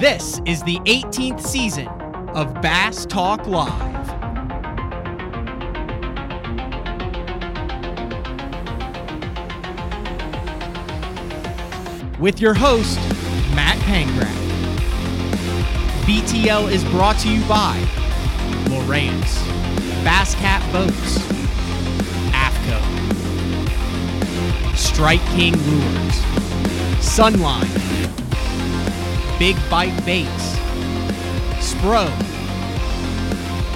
This is the 18th season of Bass Talk Live. With your host, Matt Pangrac. BTL is brought to you by Lowrance, Bass Cat Boats, AFCO, Strike King Lures, Sunline, Big Bite Baits, Spro,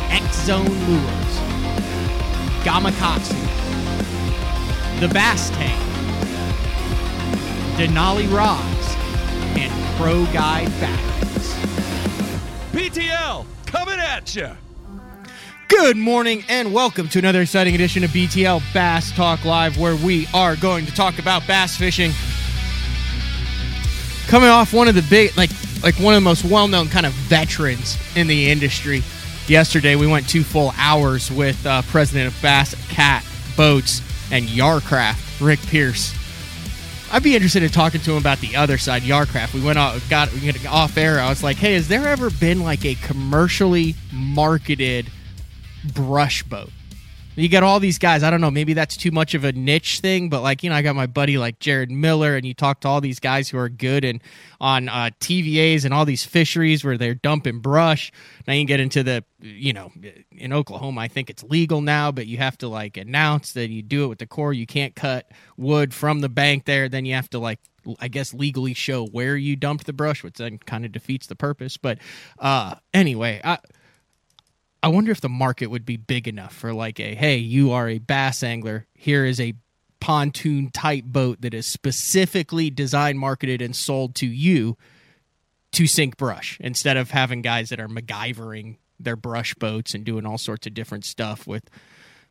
X Zone Lures, Gamakatsu, The Bass Tank, Denali Rods, and Pro Guide Batteries. BTL coming at you. Good morning and welcome to another exciting edition of BTL Bass Talk Live, where we are going to talk about bass fishing. Coming off one of the big, like, like one of the most well-known kind of veterans in the industry. Yesterday, we went two full hours with uh, President of Bass Cat Boats and Yarcraft, Rick Pierce. I'd be interested in talking to him about the other side, Yarcraft. We went off, got we off air. I was like, "Hey, has there ever been like a commercially marketed brush boat?" You got all these guys. I don't know. Maybe that's too much of a niche thing, but like you know, I got my buddy like Jared Miller, and you talk to all these guys who are good and on uh, TVAs and all these fisheries where they're dumping brush. Now you can get into the, you know, in Oklahoma, I think it's legal now, but you have to like announce that you do it with the Corps. You can't cut wood from the bank there. Then you have to like I guess legally show where you dumped the brush, which then kind of defeats the purpose. But uh, anyway, I I wonder if the market would be big enough for like a hey, you are a bass angler. Here is a pontoon type boat that is specifically designed, marketed, and sold to you to sink brush instead of having guys that are MacGyvering their brush boats and doing all sorts of different stuff with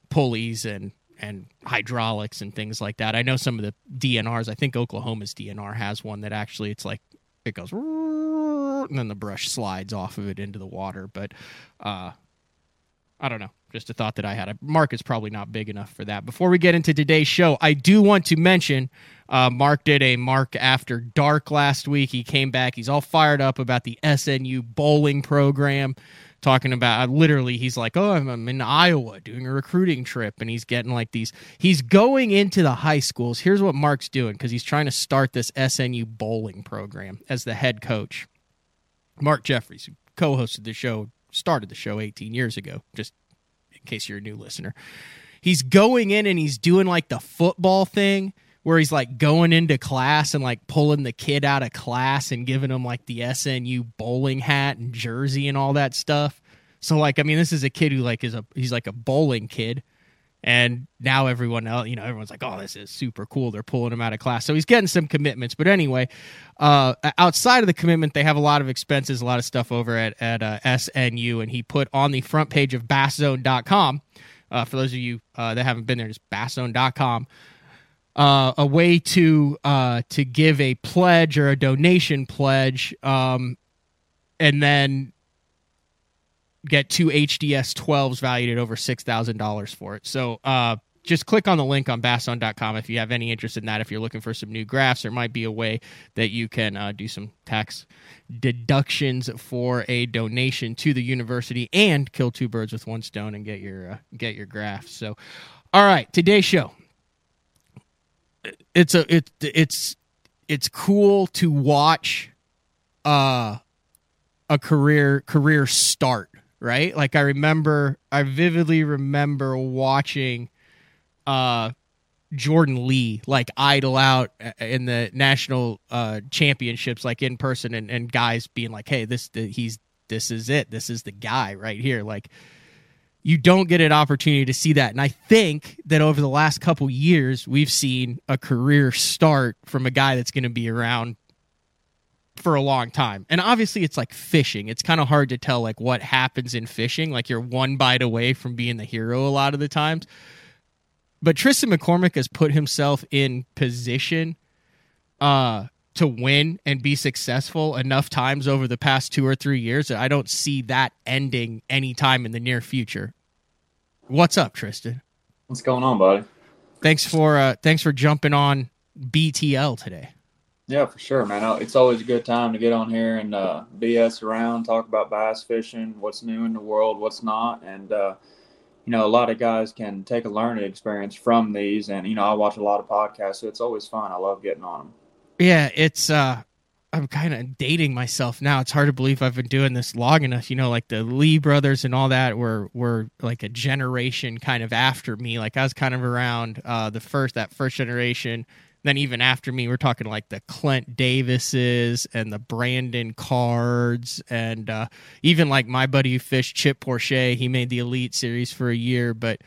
pulleys and and hydraulics and things like that. I know some of the DNRs. I think Oklahoma's DNR has one that actually it's like it goes and then the brush slides off of it into the water. But uh, I don't know. Just a thought that I had. Mark is probably not big enough for that. Before we get into today's show, I do want to mention uh, Mark did a Mark After Dark last week. He came back. He's all fired up about the SNU bowling program. Talking about uh, literally, he's like, Oh, I'm, I'm in Iowa doing a recruiting trip, and he's getting like these. He's going into the high schools. Here's what Mark's doing because he's trying to start this SNU bowling program as the head coach. Mark Jeffries, who co hosted the show started the show 18 years ago, just in case you're a new listener. He's going in and he's doing like the football thing where he's like going into class and like pulling the kid out of class and giving him like the SNU bowling hat and jersey and all that stuff. So like I mean this is a kid who like is a he's like a bowling kid and now everyone else you know everyone's like oh this is super cool. They're pulling him out of class. So he's getting some commitments. But anyway uh, outside of the commitment they have a lot of expenses a lot of stuff over at, at uh, snu and he put on the front page of basszone.com uh, for those of you uh, that haven't been there just basszone.com uh, a way to uh, to give a pledge or a donation pledge um, and then get two HDS 12s valued at over $6,000 for it. So uh, just click on the link on basszone.com if you have any interest in that. If you're looking for some new graphs, there might be a way that you can uh, do some tax deductions for a donation to the university and kill two birds with one stone and get your uh, get your graphs. So, all right, today's show. It's a it it's it's cool to watch uh a career career start right? Like I remember, I vividly remember watching uh, Jordan Lee like idle out in the national uh, championships, like in person, and, and guys being like, "Hey, this the, he's this is it. This is the guy right here." Like you don't get an opportunity to see that, and I think that over the last couple years, we've seen a career start from a guy that's going to be around for a long time. And obviously it's like fishing. It's kind of hard to tell like what happens in fishing. Like you're one bite away from being the hero a lot of the times. But Tristan McCormick has put himself in position uh to win and be successful enough times over the past 2 or 3 years that I don't see that ending anytime in the near future. What's up, Tristan? What's going on, buddy? Thanks for uh thanks for jumping on BTL today. Yeah, for sure, man. It's always a good time to get on here and uh, BS around, talk about bass fishing, what's new in the world, what's not, and uh, you know, a lot of guys can take a learning experience from these. And you know, I watch a lot of podcasts, so it's always fun. I love getting on them. Yeah, it's uh, I'm kind of dating myself now. It's hard to believe I've been doing this long enough. You know, like the Lee brothers and all that were were like a generation kind of after me. Like I was kind of around uh, the first that first generation. Then even after me, we're talking like the Clint Davises and the Brandon Cards, and uh, even like my buddy who fished Chip Porche. He made the Elite Series for a year, but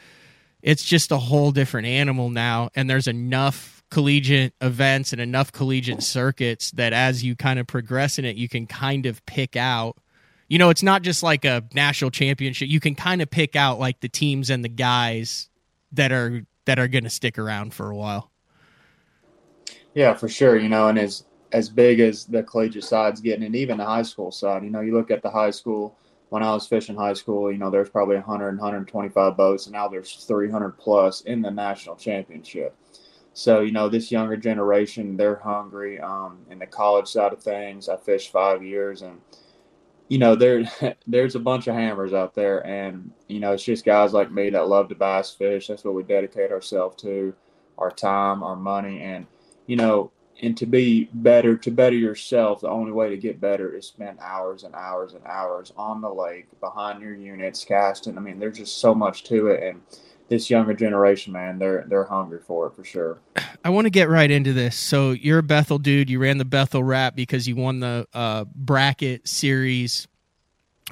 it's just a whole different animal now. And there's enough collegiate events and enough collegiate circuits that as you kind of progress in it, you can kind of pick out. You know, it's not just like a national championship. You can kind of pick out like the teams and the guys that are that are going to stick around for a while. Yeah, for sure. You know, and as as big as the collegiate side's getting, and even the high school side, you know, you look at the high school. When I was fishing high school, you know, there's probably 100, 125 boats, and now there's 300 plus in the national championship. So, you know, this younger generation, they're hungry. Um, in the college side of things, I fished five years and, you know, there there's a bunch of hammers out there. And, you know, it's just guys like me that love to bass fish. That's what we dedicate ourselves to, our time, our money. And, you know, and to be better, to better yourself, the only way to get better is spend hours and hours and hours on the lake, behind your units, casting. I mean, there's just so much to it. And, this younger generation, man, they're they're hungry for it for sure. I want to get right into this. So you're a Bethel dude. You ran the Bethel Wrap because you won the uh, bracket series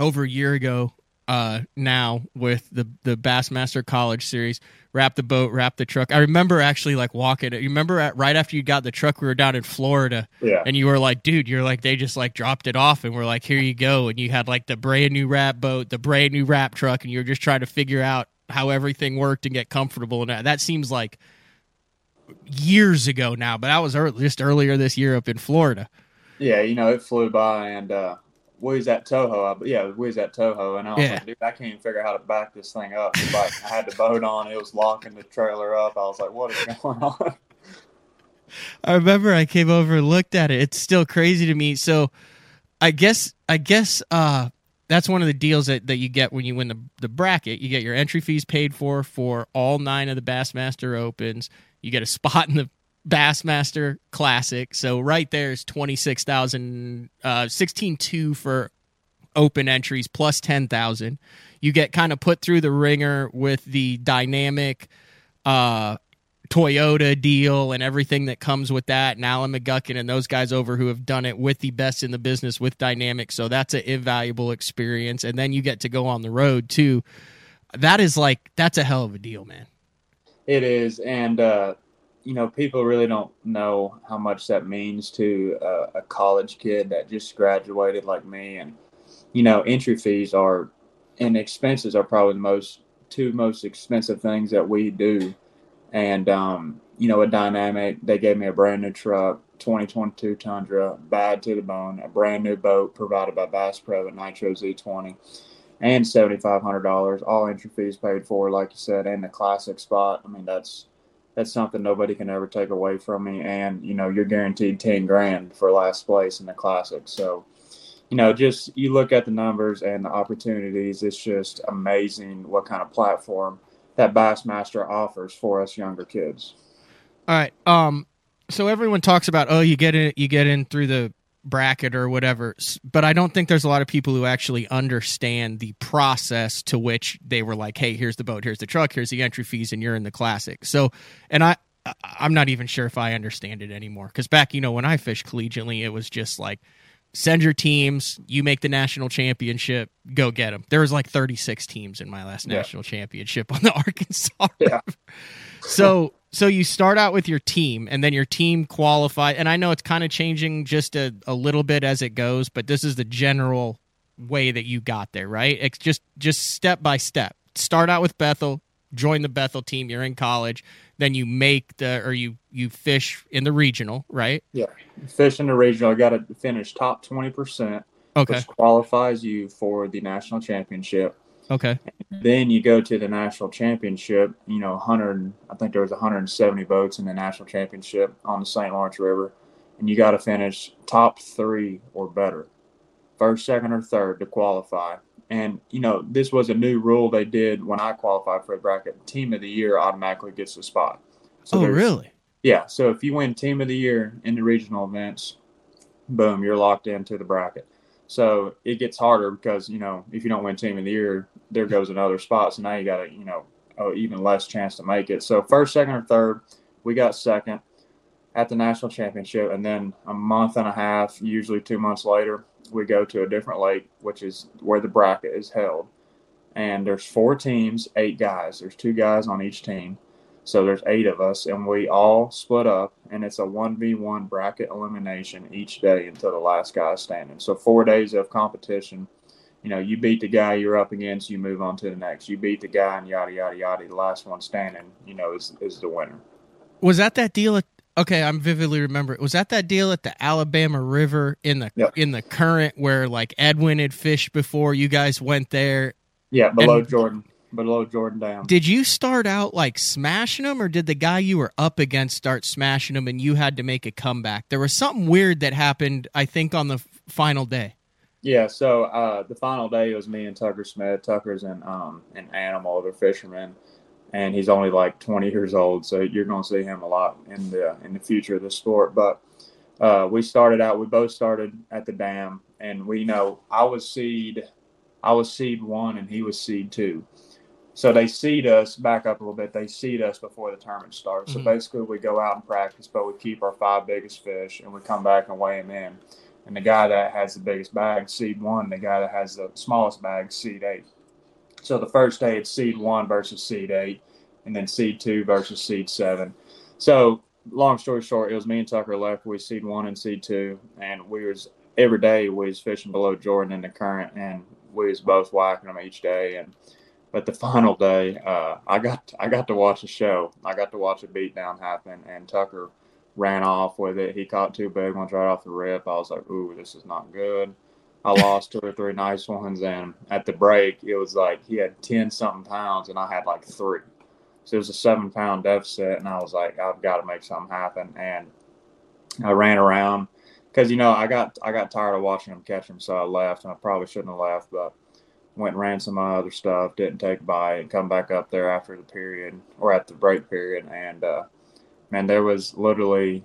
over a year ago. Uh, now with the the Bassmaster College series, wrap the boat, wrap the truck. I remember actually like walking. You remember at, right after you got the truck, we were down in Florida, yeah. and you were like, "Dude, you're like they just like dropped it off, and we're like, here you go." And you had like the brand new wrap boat, the brand new wrap truck, and you were just trying to figure out how everything worked and get comfortable. And that seems like years ago now, but that was early, just earlier this year up in Florida. Yeah, you know, it flew by and uh we was at Toho. yeah, we was at Toho, and I was yeah. like, dude, I can't even figure out how to back this thing up. Like, I had the boat on, it was locking the trailer up. I was like, what is going on? I remember I came over and looked at it. It's still crazy to me. So, I guess, I guess, uh, that's one of the deals that, that you get when you win the, the bracket. You get your entry fees paid for for all nine of the Bassmaster Opens. You get a spot in the Bassmaster Classic. So right there is twenty six thousand, uh, sixteen two for open entries plus ten thousand. You get kind of put through the ringer with the dynamic uh, Toyota deal and everything that comes with that, and Alan McGuckin and those guys over who have done it with the best in the business with Dynamic. So that's an invaluable experience. And then you get to go on the road too. That is like that's a hell of a deal, man. It is, and uh, you know, people really don't know how much that means to uh, a college kid that just graduated like me. And you know, entry fees are and expenses are probably the most two most expensive things that we do and um, you know a dynamic. They gave me a brand new truck, 2022 Tundra, bad to the bone, a brand new boat provided by Bass Pro and Nitro Z20, and seventy five hundred dollars, all entry fees paid for, like you said, and the classic spot. I mean that's that's something nobody can ever take away from me. And you know you're guaranteed ten grand for last place in the classic. So you know, just you look at the numbers and the opportunities. It's just amazing what kind of platform that Bassmaster offers for us younger kids. All right. Um. So everyone talks about oh you get in you get in through the bracket or whatever, but I don't think there's a lot of people who actually understand the process to which they were like, hey, here's the boat, here's the truck, here's the entry fees, and you're in the classic. So, and I. I'm not even sure if I understand it anymore because back, you know, when I fished collegiately, it was just like send your teams you make the national championship go get them there was like 36 teams in my last yeah. national championship on the arkansas yeah. so so you start out with your team and then your team qualify and i know it's kind of changing just a, a little bit as it goes but this is the general way that you got there right it's just just step by step start out with bethel join the bethel team you're in college then you make the or you you fish in the regional, right? Yeah, fish in the regional. I got to finish top twenty percent, okay. which qualifies you for the national championship. Okay. Then you go to the national championship. You know, hundred. I think there was 170 boats in the national championship on the St. Lawrence River, and you got to finish top three or better, first, second, or third to qualify. And you know, this was a new rule they did when I qualified for the bracket. Team of the year automatically gets a spot. So oh, really? Yeah. So if you win Team of the Year in the regional events, boom, you're locked into the bracket. So it gets harder because you know if you don't win Team of the Year, there goes another spot. So now you got a you know a even less chance to make it. So first, second, or third, we got second at the national championship, and then a month and a half, usually two months later, we go to a different lake, which is where the bracket is held. And there's four teams, eight guys. There's two guys on each team. So there's eight of us, and we all split up, and it's a 1v1 bracket elimination each day until the last guy is standing. So four days of competition. You know, you beat the guy you're up against, you move on to the next. You beat the guy, and yada, yada, yada. The last one standing, you know, is, is the winner. Was that that deal at Okay, I'm vividly remember. Was that that deal at the Alabama River in the yep. in the current where like Edwin had fished before you guys went there? Yeah, below and Jordan, below Jordan Dam. Did you start out like smashing them, or did the guy you were up against start smashing them, and you had to make a comeback? There was something weird that happened, I think, on the final day. Yeah, so uh, the final day was me and Tucker Smith. Tucker's an um, an animal, they're fishermen and he's only like 20 years old, so you're going to see him a lot in the in the future of the sport. But uh, we started out, we both started at the dam, and we know I was seed, I was seed one, and he was seed two. So they seed us back up a little bit. They seed us before the tournament starts. Mm-hmm. So basically, we go out and practice, but we keep our five biggest fish, and we come back and weigh them in. And the guy that has the biggest bag, seed one. The guy that has the smallest bag, seed eight. So the first day it's seed one versus seed eight, and then seed two versus seed seven. So long story short, it was me and Tucker left. We seed one and seed two, and we was every day we was fishing below Jordan in the current, and we was both whacking them each day. And but the final day, uh, I got I got to watch a show. I got to watch a beatdown happen, and Tucker ran off with it. He caught two big ones right off the rip. I was like, "Ooh, this is not good." I lost two or three nice ones, and at the break, it was like he had ten something pounds, and I had like three. So it was a seven pound deficit, and I was like, I've got to make something happen. And I ran around because you know I got I got tired of watching him catch him, so I left, and I probably shouldn't have left, but went and ran some other stuff, didn't take a bite, and come back up there after the period or at the break period, and uh, man, there was literally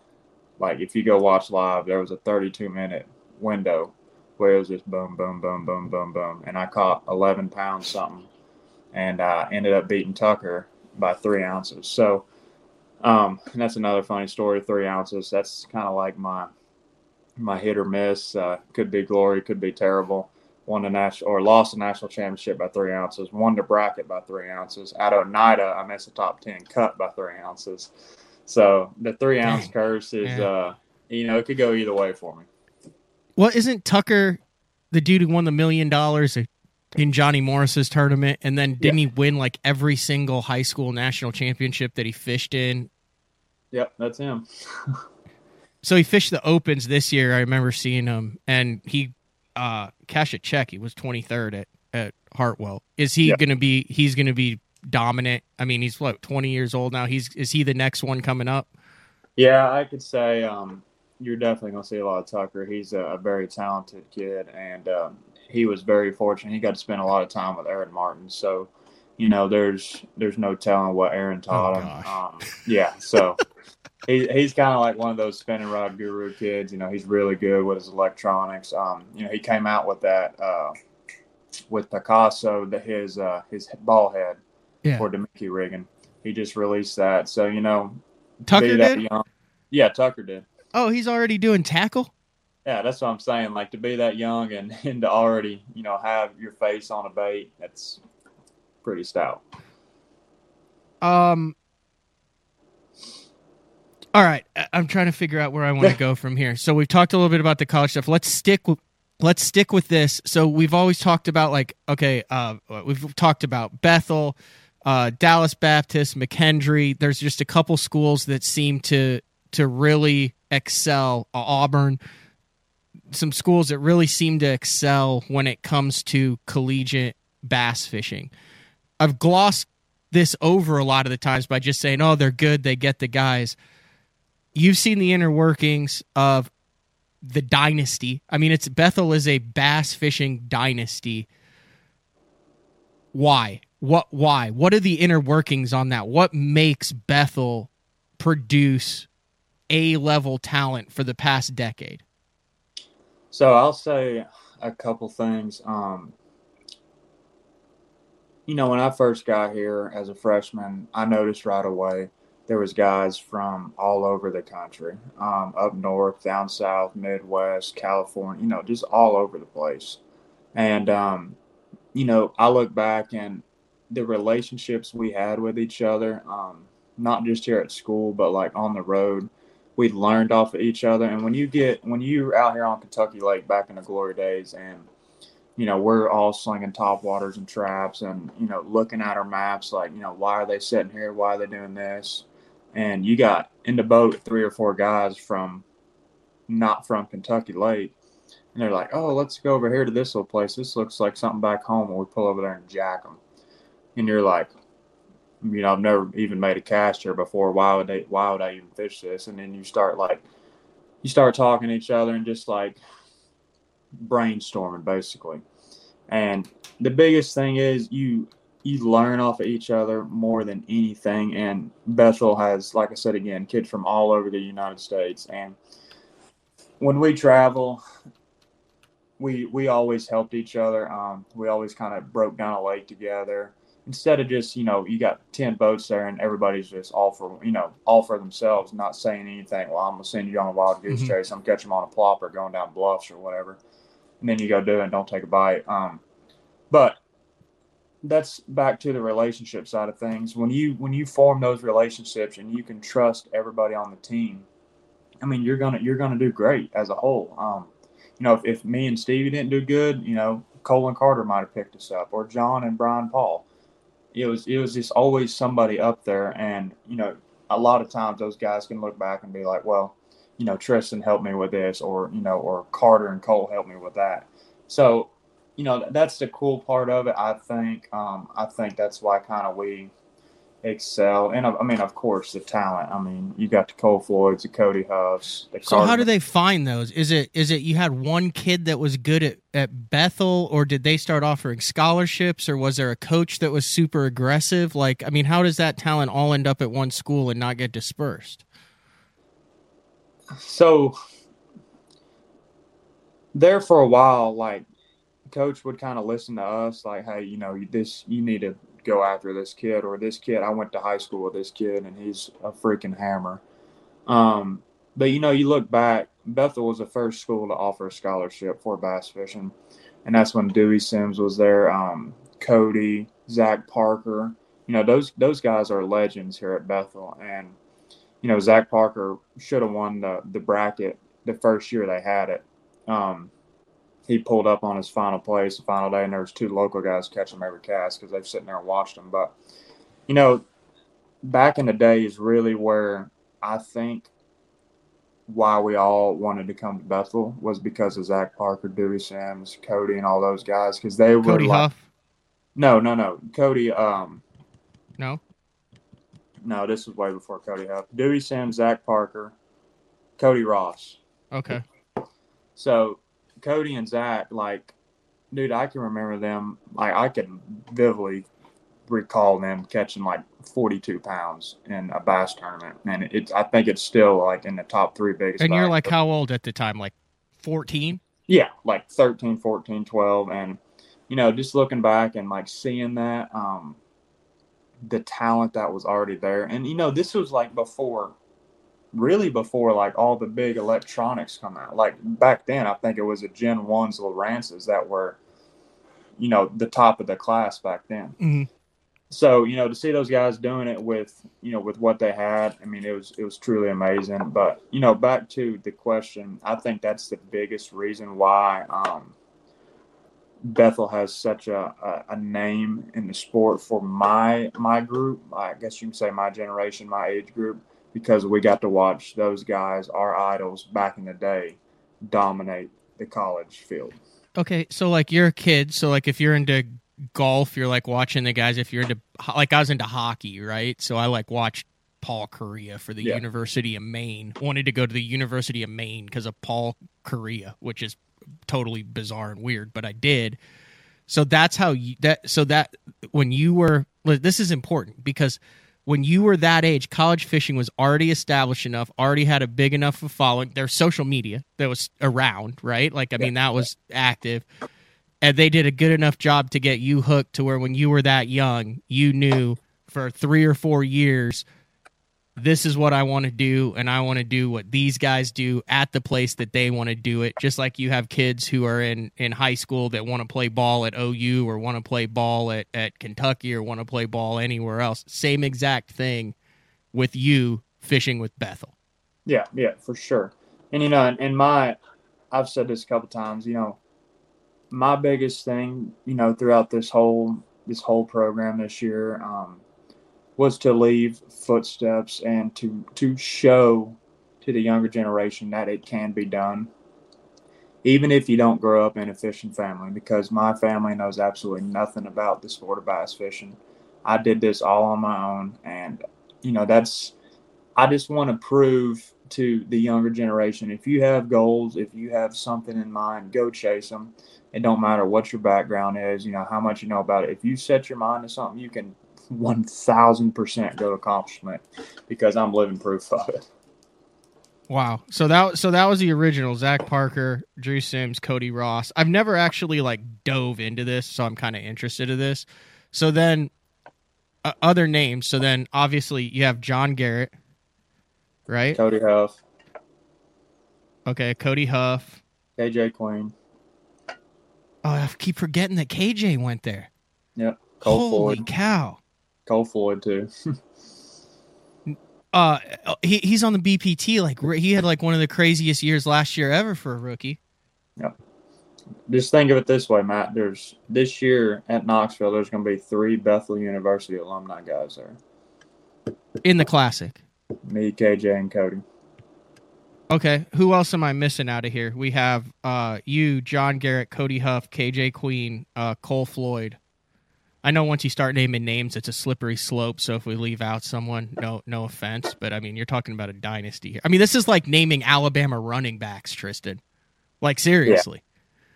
like if you go watch live, there was a 32 minute window where it was just boom, boom, boom, boom, boom, boom. And I caught 11 pounds something and I ended up beating Tucker by three ounces. So, um, that's another funny story. Three ounces. That's kind of like my my hit or miss. Uh, could be glory, could be terrible. Won the national or lost the national championship by three ounces. Won the bracket by three ounces. At Oneida, I missed the top ten cut by three ounces. So the three ounce curse is, uh, you know, it could go either way for me. Well, isn't Tucker the dude who won the million dollars in Johnny Morris's tournament? And then didn't yeah. he win like every single high school national championship that he fished in? Yep, that's him. so he fished the opens this year. I remember seeing him, and he uh cashed a check. He was twenty third at at Hartwell. Is he yep. going to be? He's going to be dominant. I mean, he's what twenty years old now. He's is he the next one coming up? Yeah, I could say. um you're definitely going to see a lot of Tucker. He's a, a very talented kid, and um, he was very fortunate. He got to spend a lot of time with Aaron Martin, so you know there's there's no telling what Aaron taught oh, him. Um, yeah, so he, he's kind of like one of those spinning rod guru kids. You know, he's really good with his electronics. Um, you know, he came out with that uh, with Picasso, the, his uh, his ball head yeah. for Mickey rigging. He just released that, so you know, Tucker did. Young, yeah, Tucker did. Oh, he's already doing tackle. Yeah, that's what I'm saying. Like to be that young and, and to already, you know, have your face on a bait, that's pretty stout. Um. All right, I'm trying to figure out where I want to go from here. So we've talked a little bit about the college stuff. Let's stick with let's stick with this. So we've always talked about like okay, uh, we've talked about Bethel, uh, Dallas Baptist, McKendree. There's just a couple schools that seem to to really excel. Uh, Auburn, some schools that really seem to excel when it comes to collegiate bass fishing. I've glossed this over a lot of the times by just saying, "Oh, they're good. They get the guys." You've seen the inner workings of the dynasty. I mean, it's Bethel is a bass fishing dynasty. Why? What? Why? What are the inner workings on that? What makes Bethel produce a level talent for the past decade? So I'll say a couple things. Um, you know, when I first got here as a freshman, I noticed right away there was guys from all over the country, um, up north, down south, Midwest, California, you know, just all over the place. And, um, you know, I look back and the relationships we had with each other, um, not just here at school, but like on the road, we learned off of each other. And when you get, when you're out here on Kentucky Lake back in the glory days and, you know, we're all slinging top waters and traps and, you know, looking at our maps, like, you know, why are they sitting here? Why are they doing this? And you got in the boat three or four guys from not from Kentucky Lake. And they're like, oh, let's go over here to this little place. This looks like something back home. And we pull over there and jack them. And you're like, you know, I've never even made a cast here before. Why would they, why would I even fish this? And then you start like, you start talking to each other and just like, brainstorming basically. And the biggest thing is you you learn off of each other more than anything. And Bethel has, like I said again, kids from all over the United States. And when we travel, we we always helped each other. Um, we always kind of broke down a lake together. Instead of just you know you got ten boats there and everybody's just all for you know all for themselves, not saying anything. Well, I'm gonna send you on a wild goose mm-hmm. chase. I'm catching them on a plopper going down bluffs or whatever and then you go do it and don't take a bite. Um, but that's back to the relationship side of things. When you when you form those relationships and you can trust everybody on the team, I mean you're gonna you're gonna do great as a whole. Um, you know, if, if me and Stevie didn't do good, you know, Colin Carter might have picked us up, or John and Brian Paul. It was it was just always somebody up there, and you know, a lot of times those guys can look back and be like, well, you know, Tristan helped me with this, or you know, or Carter and Cole helped me with that. So, you know, that's the cool part of it. I think. Um, I think that's why kind of we excel, and I mean, of course, the talent. I mean, you got the Cole Floyds, the Cody Huffs. The so, how do they find those? Is it is it you had one kid that was good at at Bethel, or did they start offering scholarships, or was there a coach that was super aggressive? Like, I mean, how does that talent all end up at one school and not get dispersed? so there for a while, like coach would kind of listen to us, like, hey, you know, this you need to go after this kid or this kid. I went to high school with this kid, and he's a freaking hammer. Um, but you know, you look back, Bethel was the first school to offer a scholarship for bass fishing, and that's when Dewey Sims was there. Um, Cody, Zach Parker, you know, those those guys are legends here at Bethel, and you know, Zach Parker should have won the, the bracket the first year they had it. Um, he pulled up on his final place, the final day, and there was two local guys catching him every cast because they've sitting there and watched him. But, you know, back in the day is really where I think why we all wanted to come to Bethel was because of Zach Parker, Dewey Sims, Cody, and all those guys because they were Cody like, Huff. No, no, no. Cody. Um, no. No, this was way before Cody Huff. Dewey Sims, Zach Parker, Cody Ross. Okay. So Cody and Zach, like, dude, I can remember them. Like, I can vividly recall them catching like 42 pounds in a bass tournament, and it's. I think it's still like in the top three biggest. And you're like how old at the time? Like 14? Yeah, like 13, 14, 12, and you know, just looking back and like seeing that, um, the talent that was already there. And you know, this was like before really before like all the big electronics come out. Like back then I think it was a Gen ones Lowrances that were, you know, the top of the class back then. Mm-hmm. So, you know, to see those guys doing it with, you know, with what they had, I mean, it was it was truly amazing. But, you know, back to the question, I think that's the biggest reason why um Bethel has such a, a, a, name in the sport for my my group. I guess you can say my generation, my age group, because we got to watch those guys, our idols back in the day, dominate the college field. Okay, so like you're a kid, so like if you're into golf, you're like watching the guys. If you're into like I was into hockey, right? So I like watched Paul Kariya for the Yeah. University of Maine. Wanted to go to the University of Maine because of Paul Kariya, which is totally bizarre and weird, but I did. So that's how you that so that when you were this is important because when you were that age, college fishing was already established enough, already had a big enough of following. There's social media that was around, right? Like I mean that was active. And they did a good enough job to get you hooked to where when you were that young, you knew for 3 or 4 years this is what I want to do, and I want to do what these guys do at the place that they want to do it. Just like you have kids who are in, in high school that want to play ball at OU or want to play ball at, at Kentucky or want to play ball anywhere else. Same exact thing with you fishing with Bethel. Yeah, yeah, for sure. And you know, and, my, I've said this a couple times. You know, my biggest thing, you know, throughout this whole this whole program this year, um, was to leave footsteps and to to show to the younger generation that it can be done, even if you don't grow up in a fishing family. Because my family knows absolutely nothing about the sport of bass fishing. I did this all on my own, and you know that's I just want to prove to the younger generation if you have goals, if you have something in mind, go chase them. It don't matter what your background is, you know, how much you know about it. If you set your mind to something, you can 1000% go to accomplishment because I'm living proof of it. Wow. So that so that was the original Zach Parker, Drew Sims, Cody Ross. I've never actually like dove into this, so I'm kind of interested in this. So then uh, other names. So then obviously you have John Garrett, right? Cody Huff, Okay, Cody Huff. KJ Queen, Oh, I keep forgetting that KJ went there. yep, Cole Holy Floyd, cow. Cole Floyd too. Uh he he's on the BPT like he had like one of the craziest years last year ever for a rookie. Just think of it this way, Matt. There's this year at Knoxville. There's going to be three Bethel University alumni guys there. In the classic. Me, KJ, and Cody. Okay, who else am I missing out of here? We have uh you, John Garrett, Cody Huff, KJ Queen, uh Cole Floyd. I know once you start naming names, it's a slippery slope. So if we leave out someone, no, no offense, but I mean you're talking about a dynasty here. I mean this is like naming Alabama running backs, Tristan. Like seriously.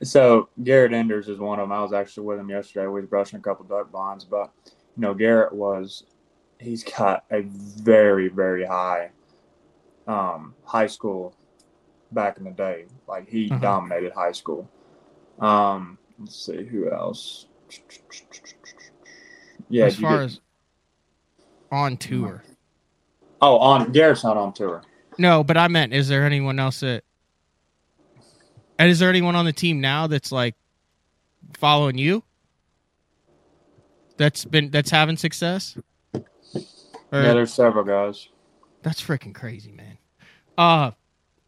So Garrett Enders is one of them. I was actually with him yesterday. We was brushing a couple duck blinds, but you know Garrett was he's got a very very high um, high school back in the day. Like he Uh-huh. dominated high school. Um, let's see who else. Yeah, as far get- as on tour. oh, on Garrett's not on tour. No, but I meant, is there anyone else that? And is there anyone on the team now that's like following you? That's been that's having success. Or, yeah, there's several guys. that's freaking crazy, man. Uh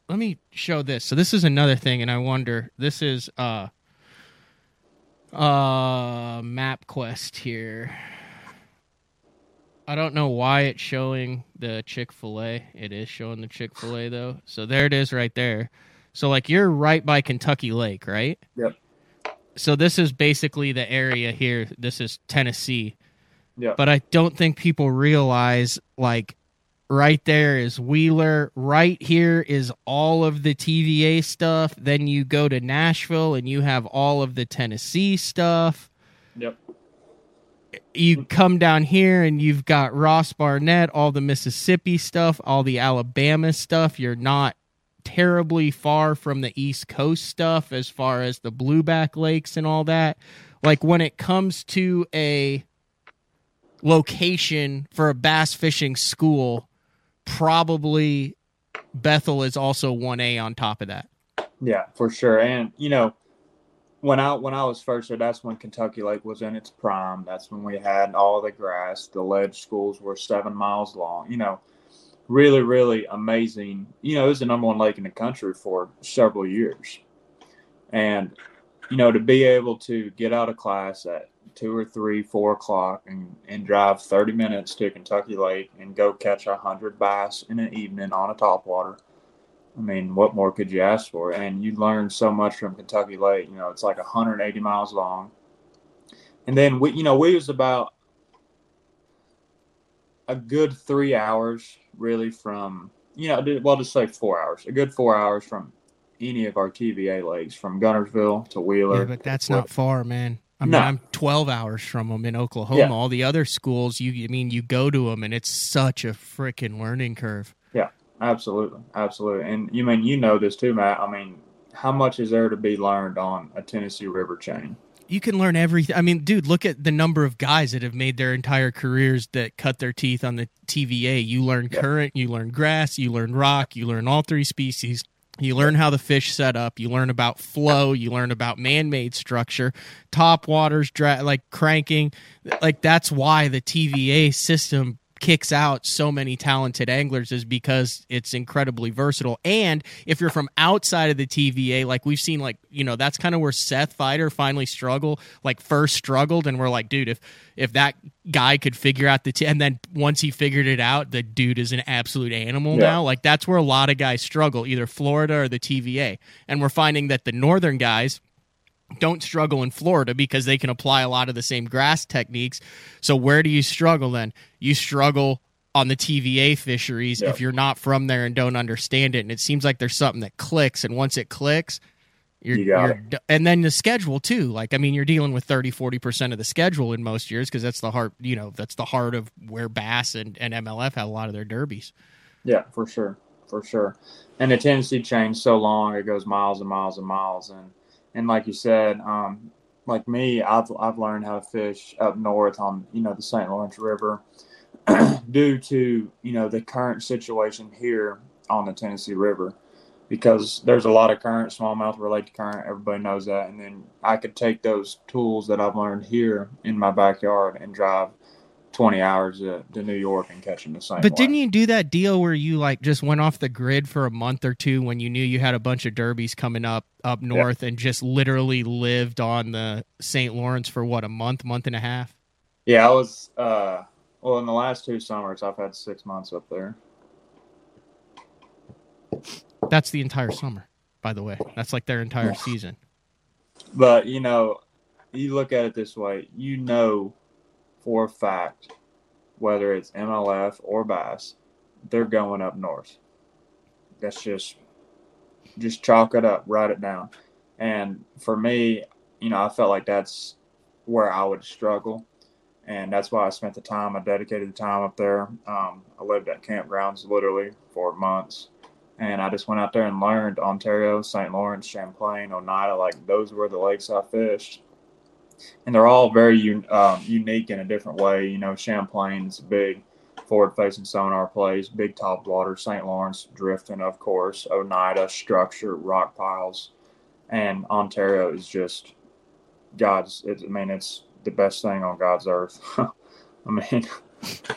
let me show this. So this is another thing, and I wonder. This is uh uh map quest here. I don't know why it's showing the Chick Fil A. It is showing the Chick Fil A though. So there it is, right there. So like you're right by Kentucky Lake, right? Yep. So this is basically the area here. This is Tennessee Yeah. but I don't think people realize like right there is Wheeler, right here is all of the TVA stuff. Then you go to Nashville and you have all of the Tennessee stuff. Yep. You come down here and you've got Ross Barnett, all the Mississippi stuff, all the Alabama stuff. You're not terribly far from the East Coast stuff as far as the Blueback Lakes and all that. Like when it comes to a location for a bass fishing school, probably Bethel is also 1A on top of that. Yeah, for sure. And you know, when I when I was first there, that's when Kentucky Lake was in its prime. That's when we had all the grass. The ledge schools were seven miles long. You know, really, really amazing. You know, it was the number one lake in the country for several years. And you know, to be able to get out of class at two or three, four o'clock and, and drive 30 minutes to Kentucky Lake and go catch a hundred bass in an evening on a topwater. I mean, what more could you ask for? And you learn so much from Kentucky Lake. You know, it's like 180 miles long. And then we, you know, we was about a good three hours really from you know well just say four hours a good four hours from any of our TVA lakes from Guntersville to Wheeler. Yeah, but that's not far, man. I mean, no. I'm 12 hours from them in Oklahoma. Yeah. All the other schools, you I mean, you go to them, and it's such a freaking learning curve. Yeah, absolutely, absolutely. And you mean you know this too, Matt? I mean, how much is there to be learned on a Tennessee River chain? You can learn everything. I mean, dude, look at the number of guys that have made their entire careers that cut their teeth on the TVA. You learn current, you learn grass, you learn rock, you learn all three species. You learn how the fish set up. You learn about flow. You learn about man-made structure, top waters, dra- like cranking. Like that's why the TVA system kicks out so many talented anglers is because it's incredibly versatile. And if you're from outside of the TVA, like we've seen, like you know, that's kind of where Seth Feider finally struggled, like first struggled, and we're like, dude, if if that guy could figure out the t- and then once he figured it out, the dude is an absolute animal yeah. now. Like that's where a lot of guys struggle, either Florida or the TVA, and we're finding that the northern guys don't struggle in Florida because they can apply a lot of the same grass techniques. So where do you struggle then? You struggle on the TVA fisheries if you're not from there and don't understand it. And it seems like there's something that clicks, and once it clicks, you're, you are and then the schedule too. Like I mean, you're dealing with 30, 40 percent of the schedule in most years because that's the heart. You know, that's the heart of where Bass and, and MLF have a lot of their derbies. Yeah, for sure, for sure. And the Tennessee chain so long it goes miles and miles and miles, and and like you said, um, like me, I've I've learned how to fish up north on you know the St. Lawrence River due to you know the current situation here on the Tennessee River because there's a lot of current, smallmouth related current. Everybody knows that, and then I could take those tools that I've learned here in my backyard and drive 20 hours to, to New York and catching the same. But didn't you do that deal where you like just went off the grid for a month or two when you knew you had a bunch of derbies coming up up north and just literally lived on the St. Lawrence for what a month, month and a half? Yeah, I was. uh Well, in the last two summers, I've had six months up there. That's the entire summer, by the way. That's like their entire season. But you know, you look at it this way: you know for a fact, whether it's MLF or Bass, they're going up north. That's just just chalk it up, write it down. And for me, you know, I felt like that's where I would struggle. And that's why I spent the time, I dedicated the time up there. Um, I lived at campgrounds literally for months. And I just went out there and learned Ontario, St. Lawrence, Champlain, Oneida. Like those were the lakes I fished and they're all very um, unique in a different way. You know, Champlain's big forward-facing sonar plays, big top water, St. Lawrence drifting, of course, Oneida structure, rock piles, and Ontario is just God's. I mean, it's the best thing on God's earth. I mean,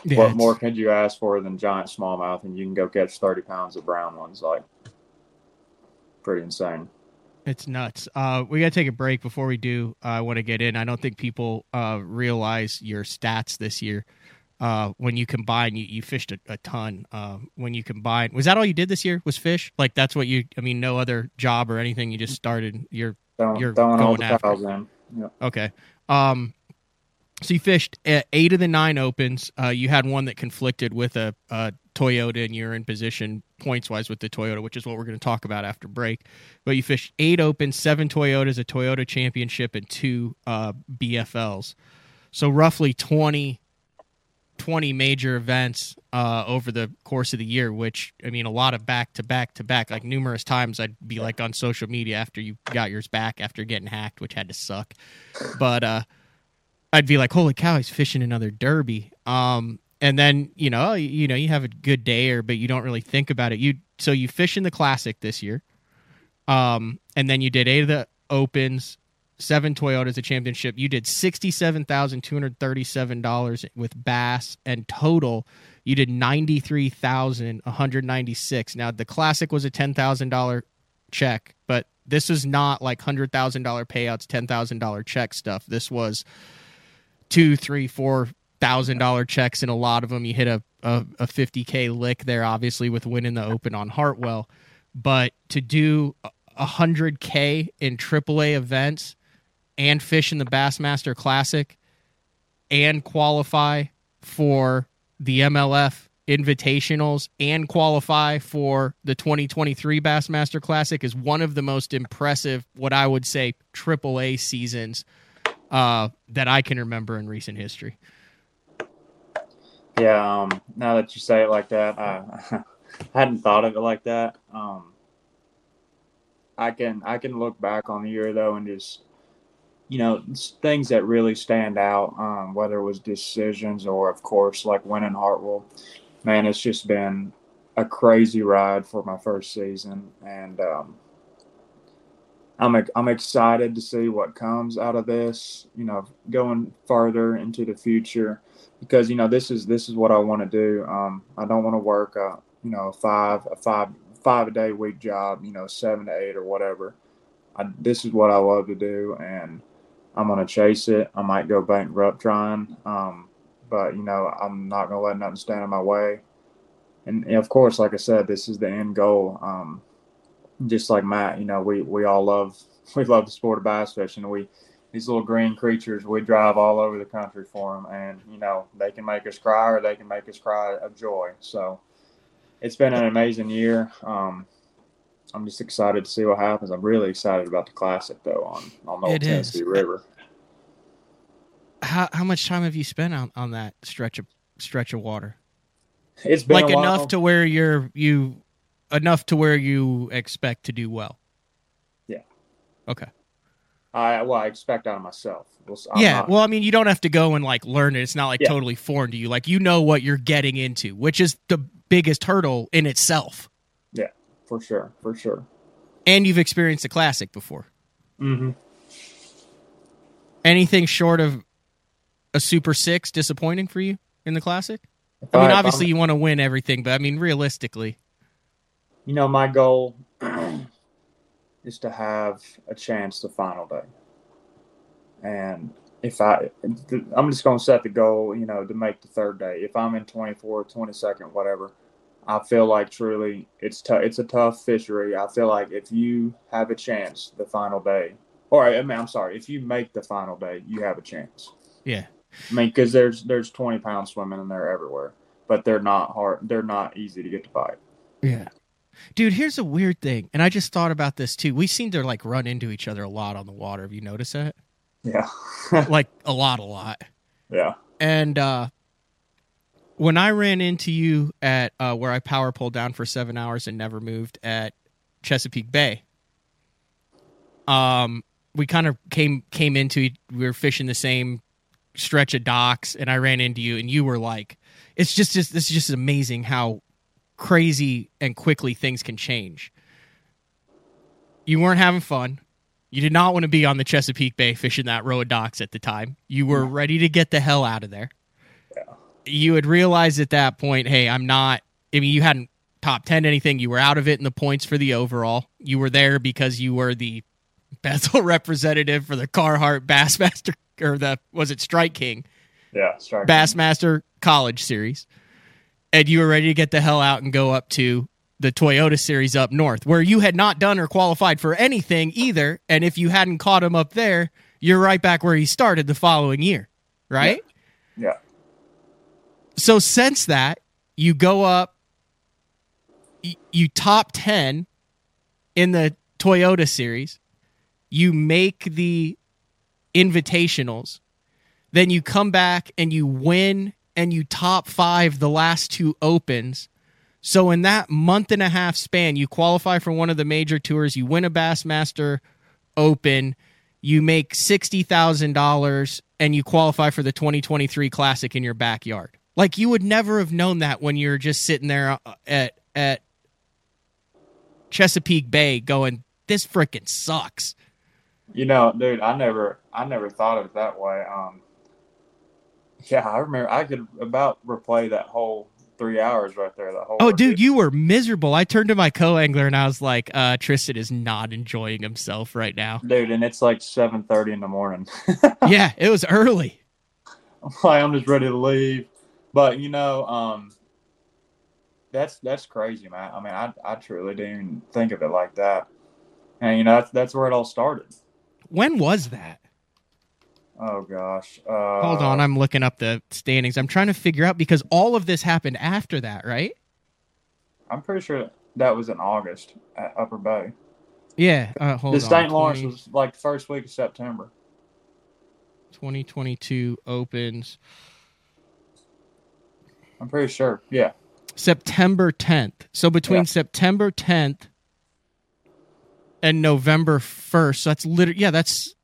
yeah, what more could you ask for than giant smallmouth, and you can go catch thirty pounds of brown ones? Like, pretty insane. It's nuts. Uh, we got to take a break before we do. Uh, I want to get in. I don't think people uh, realize your stats this year. Uh, when you combine, you, you fished a, a ton. Uh, when you combine, was that all you did this year? Was fish? Like that's what you? I mean, no other job or anything. You just started. You're throwing, you're throwing going after. Yep. Okay. Um, so you fished eight of the nine opens. Uh, you had one that conflicted with a, a Toyota, and you're in position points wise with the Toyota, which is what we're going to talk about after break. But you fished eight opens, seven Toyotas, a Toyota Championship, and two uh, BFLs. So roughly 20, 20 major events uh, over the course of the year, which I mean, a lot of back to back to back. Like numerous times, I'd be like on social media after you got yours back after getting hacked, which had to suck. But uh, I'd be like, "Holy cow, he's fishing another derby!" Um, and then you know you know you have a good day or but you don't really think about it. You so you fish in the classic this year. Um and then you did eight of the opens seven toyotas a championship. You did $67237 with bass and total you did 93196 now the classic was a $10000 check but this is not like $100000 payouts $10000 check stuff. This was two three four thousand dollar checks, and a lot of them you hit a a fifty k lick there, obviously with winning the Open on Hartwell. But to do a hundred k in AAA events and fish in the Bassmaster Classic and qualify for the MLF invitationals and qualify for the 2023 Bassmaster Classic is one of the most impressive, what I would say, AAA seasons uh, that I can remember in recent history. Yeah, um, now that you say it like that, I, I hadn't thought of it like that. Um, I can I can look back on the year though and just you know things that really stand out, um, whether it was decisions or of course like winning Hartwell. Man, it's just been a crazy ride for my first season, and um, I'm I'm excited to see what comes out of this. You know, going further into the future because you know this is this is what I want to do. Um, I don't want to work a you know five a five five a day week job. You know, seven to eight or whatever. I, this is what I love to do, and I'm gonna chase it. I might go bankrupt trying, um, but you know I'm not gonna let nothing stand in my way. And, and of course, like I said, this is the end goal. Um, just like Matt, you know, we we all love we love the sport of bass fishing. We these little green creatures, we drive all over the country for them, and you know they can make us cry or they can make us cry of joy. So it's been an amazing year. Um, I'm just excited to see what happens. I'm really excited about the classic though on on the Old Tennessee is. River. How how much time have you spent on, on that stretch of stretch of water? It's been like enough to where you're you enough to where you expect to do well. Yeah. Okay. I well, I expect out of myself. I'm yeah, not, well, I mean, you don't have to go and like learn it. It's not like yeah. totally foreign to you. Like you know what you're getting into, which is the biggest hurdle in itself. Yeah, for sure, for sure. And you've experienced a classic before. Mm-hmm. Anything short of a Super Six disappointing for you in the classic? I mean, obviously you want to win everything, but I mean, realistically, you know, my goal is to have a chance the final day. And if I, I'm just going to set the goal, you know, to make the third day. If I'm in 24, 22nd, whatever, I feel like truly it's tough. It's a tough fishery. I feel like if you have a chance the final day, or I mean, I'm sorry, if you make the final day, you have a chance. Yeah. I mean, because there's there's 20 pounds swimming in there everywhere, but they're not hard. They're not easy to get to bite. Yeah. Dude, here's a weird thing, and I just thought about this too. We seem to like run into each other a lot on the water. Have you noticed that? Yeah. like a lot, a lot. Yeah. And uh when I ran into you at uh where I power pulled down for seven hours and never moved at Chesapeake Bay, um, we kind of came came into we were fishing the same stretch of docks, and I ran into you, and you were like, "It's just, just this is just amazing how crazy and quickly things can change. You weren't having fun. You did not want to be on the Chesapeake Bay fishing that row of docks at the time. You were ready to get the hell out of there. Yeah. You had realized at that point, hey, I'm not. I mean, you hadn't top 10 anything. You were out of it in the points for the overall. You were there because you were the Bethel representative for the Carhartt Bassmaster, or the, was it Strike King? Yeah, Strike Bassmaster College Series and you were ready to get the hell out and go up to the Toyota series up north, where you had not done or qualified for anything either. And if you hadn't caught him up there, you're right back where he started the following year, right? Yeah. yeah. So since that, you go up, you top 10 in the Toyota series, you make the invitationals, then you come back and you win and you top five the last two opens. So in that month and a half span, you qualify for one of the major tours, you win a Bassmaster Open, you make sixty thousand dollars, and you qualify for the 2023 Classic in your backyard. Like you would never have known that when you're just sitting there uh, at at Chesapeake Bay going, "This freaking sucks." You know, dude, I never, I never thought of it that way. Um, yeah, I remember. I could about replay that whole three hours right there. The whole. Oh, dude, you were miserable. I turned to my co-angler and I was like, uh, "Tristan is not enjoying himself right now, dude." And it's like seven thirty in the morning. yeah, it was early. I'm like, I'm just ready to leave, but you know, um, that's that's crazy, man. I mean, I I truly didn't even think of it like that, and you know, that's that's where it all started. When was that? Oh gosh. Uh, Hold on, I'm looking up the standings. I'm trying to figure out because all of this happened after that, right? I'm pretty sure that was in August at Upper Bay. Yeah. Uh, hold on. the. St. Lawrence 20 was like the first week of September. 2022 opens I'm pretty sure. Yeah. September 10th. So between Yeah. September 10th and November 1st, so that's literally yeah, that's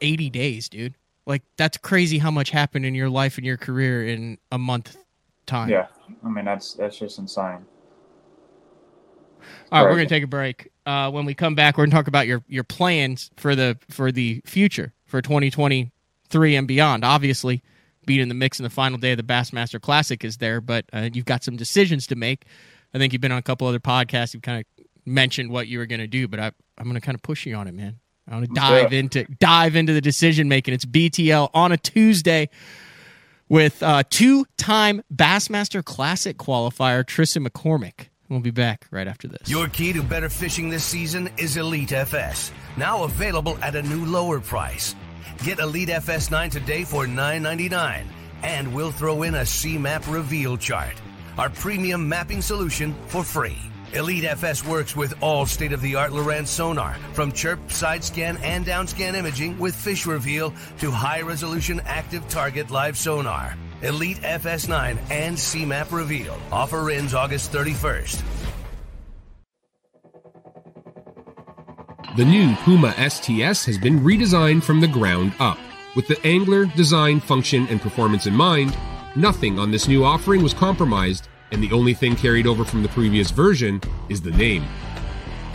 80 days, dude. Like that's crazy how much happened in your life and your career in a month time. Yeah. I mean that's that's just insane. All right, we're gonna take a break. Uh, when we come back, we're gonna talk about your your plans for the for the future for 2023 and beyond. Obviously, being in the mix in the final day of the Bassmaster Classic is there, but uh, you've got some decisions to make. I think you've been on a couple other podcasts. You've kind of mentioned what you were gonna do, but I, I'm gonna kind of push you on it, man. I want to dive do it. into dive into the decision making. It's BTL on a Tuesday with uh, two-time Bassmaster Classic qualifier Tristan McCormick. We'll be back right after this. Your key to better fishing this season is Elite FS, now available at a new lower price. Get Elite FS 9 today for $9.99, and we'll throw in a C-Map reveal chart, our premium mapping solution for free. Elite FS works with all state-of-the-art Lowrance sonar, from chirp, side scan, and down scan imaging with fish reveal to high-resolution active target live sonar. Elite FS9 and C-Map reveal. Offer ends August 31st. The new Puma STS has been redesigned from the ground up. With the angler, design, function, and performance in mind, nothing on this new offering was compromised, and the only thing carried over from the previous version is the name.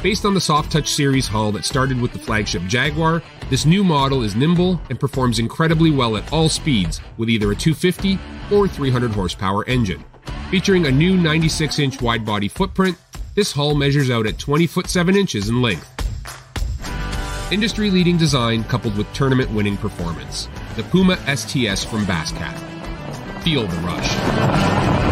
Based on the Soft Touch series hull that started with the flagship Jaguar, this new model is nimble and performs incredibly well at all speeds with either a 250 or 300 horsepower engine. Featuring a new 96 inch wide body footprint, this hull measures out at 20 foot 7 inches in length. Industry leading design coupled with tournament winning performance. The Puma STS from Basscat. Feel the rush.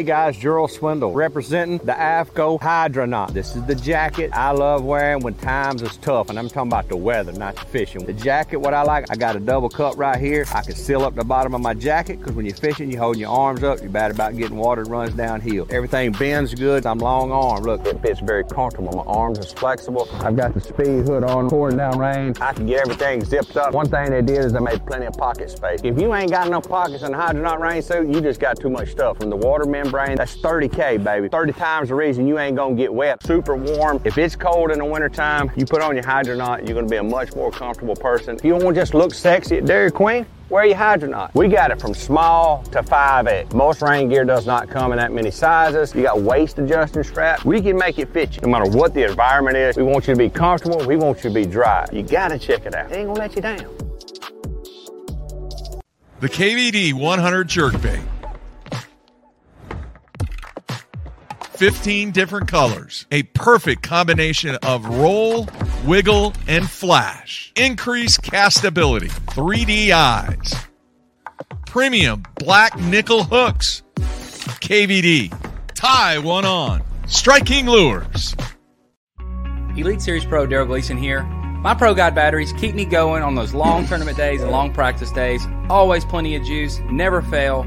Hey guys, Gerald Swindle representing the AFTCO Hydronaut. This is the jacket I love wearing when times is tough, and I'm talking about the weather, not the fishing. The jacket, what I like, I got a double cup right here. I can seal up the bottom of my jacket because when you're fishing, you're holding your arms up. You're bad about getting water runs downhill. Everything bends good. I'm long arm. Look, it fits very comfortable. My arms is flexible. I've got the speed hood on, pouring down rain. I can get everything zipped up. One thing they did is they made plenty of pocket space. If you ain't got enough pockets in the Hydronaut rain suit, you just got too much stuff. From the water membrane, that's 30K, baby. 30 times the reason you ain't gonna get wet. Super warm. If it's cold in the wintertime, you put on your Hydronaut, you're gonna be a much more comfortable person. If you don't want to just look sexy at Dairy Queen, wear your Hydronaut. We got it from small to 5X. Most rain gear does not come in that many sizes. You got waist adjusting straps. We can make it fit you. No matter what the environment is, we want you to be comfortable. We want you to be dry. You gotta check it out. It ain't gonna let you down. The KVD 100 jerkbait. 15 different colors. A perfect combination of roll, wiggle, and flash. Increased castability. 3D eyes. Premium black nickel hooks. KVD. Tie one on. Striking lures. Elite Series Pro Darold Gleason here. My Pro Guide batteries keep me going on those long tournament days and long practice days. Always plenty of juice, never fail.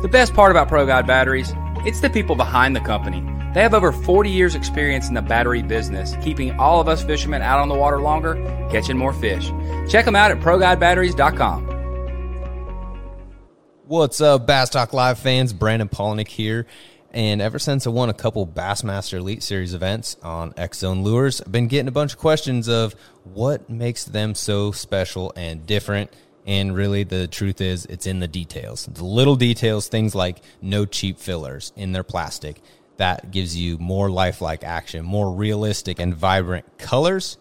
The best part about Pro Guide batteries, it's the people behind the company. They have over 40 years experience in the battery business, keeping all of us fishermen out on the water longer, catching more fish. Check them out at ProGuideBatteries.com. What's up, Bass Talk Live fans? Brandon Palaniuk here. And ever since I won a couple Bassmaster Elite Series events on X Zone Lures, I've been getting a bunch of questions of what makes them so special and different. And really, the truth is, it's in the details. The little details, things like no cheap fillers in their plastic. That gives you more lifelike action, more realistic and vibrant colors.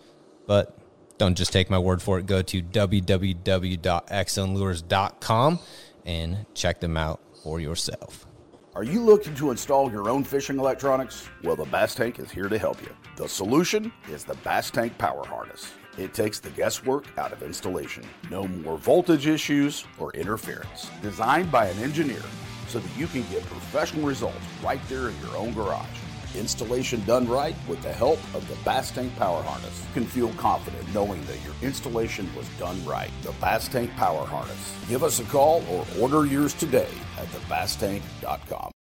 But don't just take my word for it. Go to www.xzonelures.com and check them out for yourself. Are you looking to install your own fishing electronics? Well, the Bass Tank is here to help you. The solution is the Bass Tank Power Harness. It takes the guesswork out of installation. No more voltage issues or interference. Designed by an engineer so that you can get professional results right there in your own garage. installation done right with the help of the Bass Tank Power Harness. You can feel confident knowing that your installation was done right. The Bass Tank Power Harness. Give us a call or order yours today at thebasstank.com.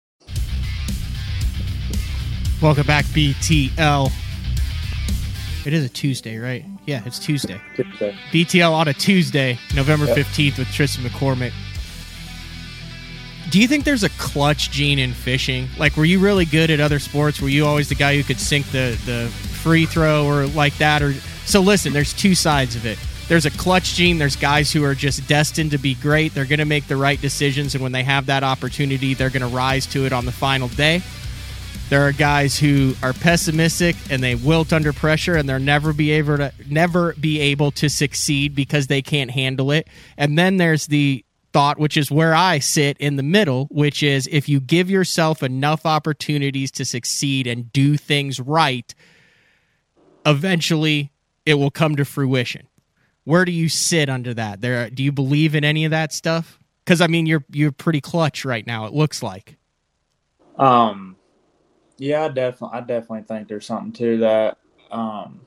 Welcome back, BTL. It is a Tuesday, right? Yeah, it's Tuesday. Tuesday. BTL on a Tuesday, November Yep. 15th with Tristan McCormick. Do you think there's a clutch gene in fishing? Like, were you really good at other sports? Were you always the guy who could sink the, the free throw or like that? Or so listen, there's two sides of it. There's a clutch gene. There's guys who are just destined to be great. They're going to make the right decisions, and when they have that opportunity, they're going to rise to it on the final day. There are guys who are pessimistic and they wilt under pressure and they'll never be able to never be able to succeed because they can't handle it. And then there's the thought which is where I sit in the middle, which is if you give yourself enough opportunities to succeed and do things right, eventually it will come to fruition. Where do you sit under that? There do you believe in any of that stuff? Cuz I mean you're you're pretty clutch right now it looks like. Um, yeah, I definitely, I definitely think there's something to that. Um,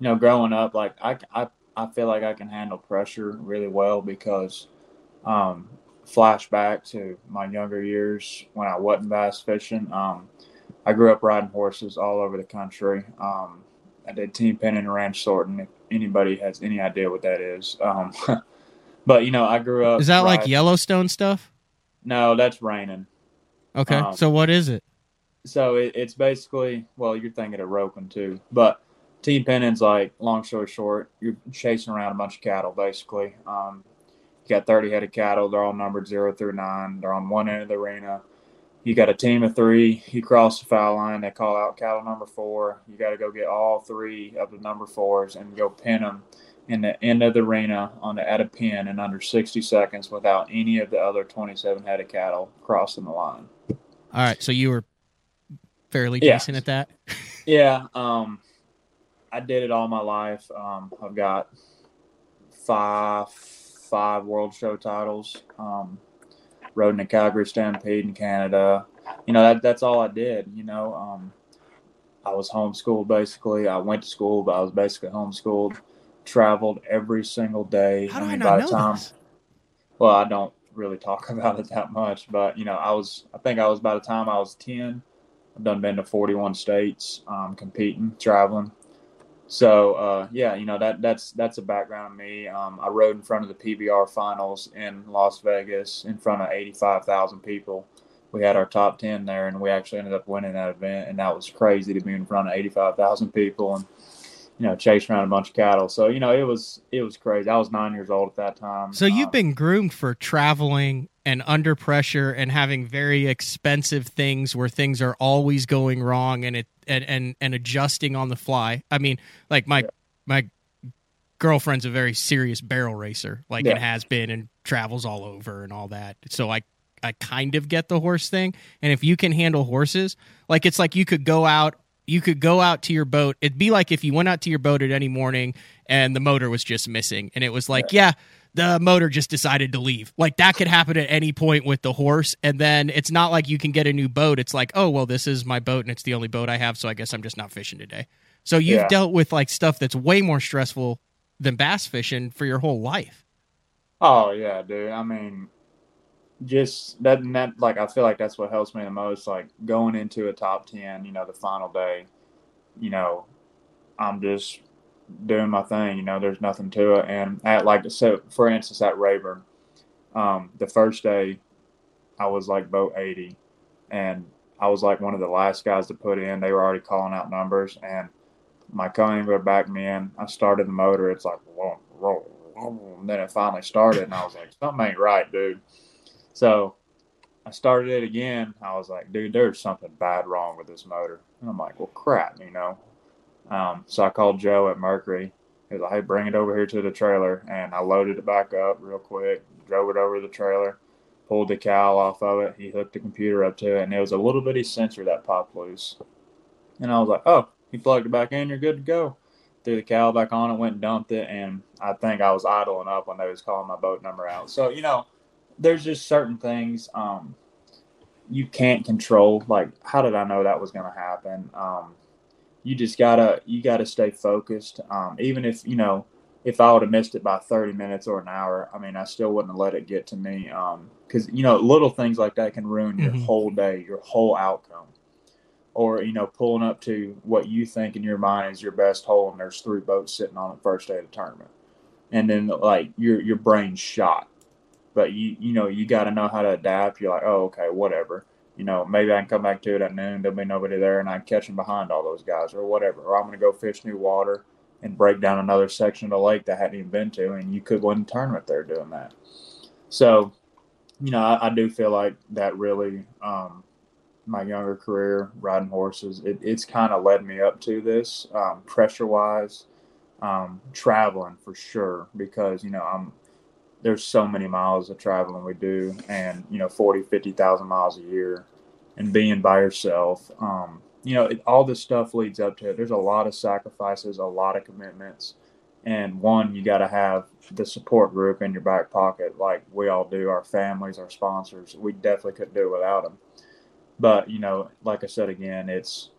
you know, growing up, like I, I, I feel like I can handle pressure really well because, um, flashback to my younger years when I wasn't bass fishing. Um, I grew up riding horses all over the country. Um, I did team penning and ranch sorting. If anybody has any idea what that is, um, but you know, I grew up. Is that like Yellowstone stuff? No, that's reining. Okay. Um, so what is it? So it, it's basically well, you're thinking of roping too, but team penning's like long story short, you're chasing around a bunch of cattle basically. Um, you got 30 head of cattle. They're all numbered zero through nine. They're on one end of the arena. You got a team of three. You cross the foul line. They call out cattle number four. You got to go get all three of the number fours and go pin them in the end of the arena on the at a pin in under 60 seconds without any of the other 27 head of cattle crossing the line. All right. So you were fairly Yeah. decent at that. Yeah, um, I did it all my life. Um, I've got five five world show titles. Um, rode in the Calgary Stampede in Canada. You know that that's all I did. You know, um, I was homeschooled basically. I went to school, but I was basically homeschooled. Traveled every single day. How do I, mean, not by know the time, this? well, I don't really talk about it that much, but you know, I was. I think I was by the time I was ten. I've done been to 41 states, um, competing, traveling. So uh, yeah, you know that that's that's a background of me. Um, I rode in front of the PBR finals in Las Vegas in front of 85,000 people. We had our top 10 there, and we actually ended up winning that event, and that was crazy to be in front of 85,000 people and you know chase around a bunch of cattle. So you know it was it was crazy. I was nine years old at that time. So you've Um, been groomed for traveling and under pressure and having very expensive things where things are always going wrong and it and and, and adjusting on the fly. I mean, like my my girlfriend's a very serious barrel racer, like Yeah. it has been and travels all over and all that. So I I kind of get the horse thing. And if you can handle horses, like it's like you could go out you could go out to your boat. It'd be like if you went out to your boat at any morning and the motor was just missing and it was like, yeah, the motor just decided to leave. Like that could happen at any point with the horse. And then it's not like you can get a new boat. It's like, oh, well, this is my boat and it's the only boat I have. So I guess I'm just not fishing today. So you've Yeah. dealt with like stuff that's way more stressful than bass fishing for your whole life. Oh yeah, dude. I mean, just that that like I feel like that's what helps me the most. Like going into a top ten, you know, the final day, you know, I'm just doing my thing. You know, there's nothing to it. And at like so, for instance, at Rayburn, um, the first day, I was like boat eighty, and I was like one of the last guys to put in. They were already calling out numbers, and my co-angler backed me in. I started the motor. It's like whoa, whoa, and then it finally started, and I was like, something ain't right, dude. So I started it again. I was like, dude, there's something bad wrong with this motor. And I'm like, well, crap, you know. Um, so I called Joe at Mercury. He was like, hey, bring it over here to the trailer. And I loaded it back up real quick, drove it over the trailer, pulled the cowl off of it. He hooked the computer up to it, and it was a little bitty sensor that popped loose. And I was like, oh, he plugged it back in, you're good to go. Threw the cowl back on and went and dumped it. And I think I was idling up when they was calling my boat number out. So, you know, there's just certain things. Um, you can't control. Like, how did I know that was going to happen? Um, you just gotta you gotta stay focused. Um, even if you know if I would have missed it by 30 minutes or an hour, I mean, I still wouldn't have let it get to me. Because, um, you know, little things like that can ruin your mm-hmm. whole day, your whole outcome. Or, you know, pulling up to what you think in your mind is your best hole, and there's three boats sitting on the first day of the tournament. And then, like, your, your brain's shot. But, you, you know, you got to know how to adapt. You're like, oh, okay, whatever. You know, maybe I can come back to it at noon. There'll be nobody there, and I'm catching behind all those guys or whatever. Or I'm to go fish new water and break down another section of the lake that I hadn't even been to, and you could win a tournament there doing that. So, you know, I, I do feel like that really, um, my younger career riding horses, it, it's kind of led me up to this um, pressure wise, um, traveling for sure, because, you know, I'm, there's so many miles of traveling we do and, you know, 40, 50,000 miles a year and being by yourself. Um, you know, it, all this stuff leads up to it. There's a lot of sacrifices, a lot of commitments. And one, you got to have the support group in your back pocket, like we all do, our families, our sponsors. We definitely couldn't do it without them. But, you know, like I said again, it's,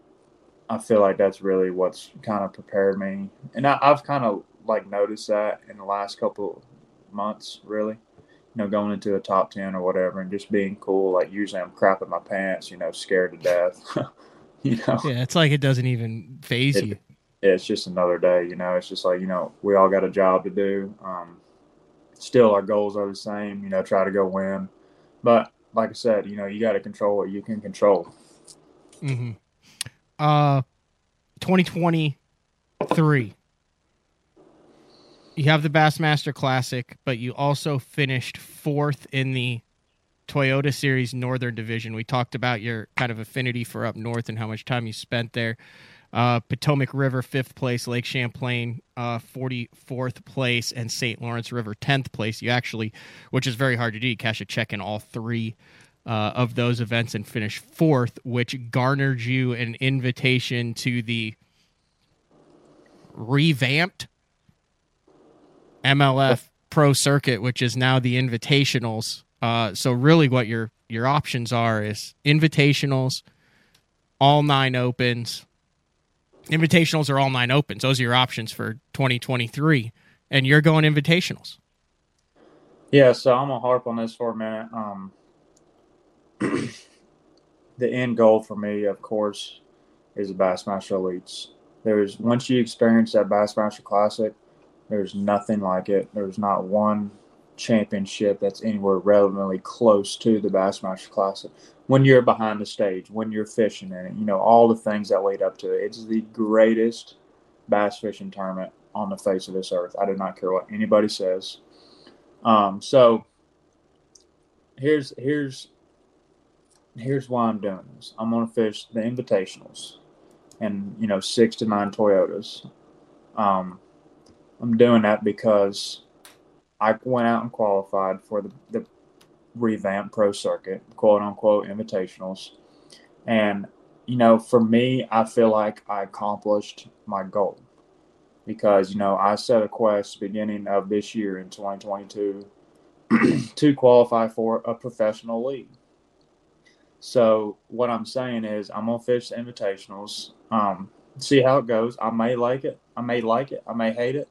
I feel like that's really what's kind of prepared me. And I, I've kind of like noticed that in the last couple months, really you know, going into a top 10 or whatever and just being cool. Like, usually I'm crapping my pants, you know, scared to death. You know? Yeah, it's like it doesn't even phase it, you. It's just another day, you know. It's just like, you know, we all got a job to do. Um, still, our goals are the same, you know, try to go win. But like I said, you know, you got to control what you can control. Mm-hmm. Uh, 2023. You have the Bassmaster Classic, but you also finished fourth in the Toyota Series Northern Division. We talked about your kind of affinity for up north and how much time you spent there. Uh, Potomac River, fifth place. Lake Champlain, uh, 44th place. And St. Lawrence River, 10th place. You actually, which is very hard to do, you cash a check in all three uh, of those events and finish fourth, which garnered you an invitation to the revamped MLF Pro Circuit, which is now the Invitationals uh, so really, what your your options are is invitationals, all nine opens. Invitationals are all nine opens. Those are your options for 2023, and you're going invitationals. Yeah, so I'm gonna harp on this for a minute. Um, the end goal for me, of course, is the Bassmaster Elites. There's once you experience that Bassmaster Classic, there's nothing like it. There's not one championship that's anywhere relevantly close to the Bassmaster Classic. When you're behind the stage, when you're fishing in it, you know, all the things that lead up to it. It's the greatest bass fishing tournament on the face of this earth. I do not care what anybody says. Um, so here's here's here's why I'm doing this. I'm gonna fish the invitationals and you know six to nine Toyotas. Um, I'm doing that because I went out and qualified for the, the revamped pro circuit, quote unquote invitationals. And, you know, for me, I feel like I accomplished my goal because, you know, I set a quest beginning of this year in 2022 to qualify for a professional league. So what I'm saying is I'm gonna fish the invitationals, um, see how it goes. I may like it, I may like it, I may hate it,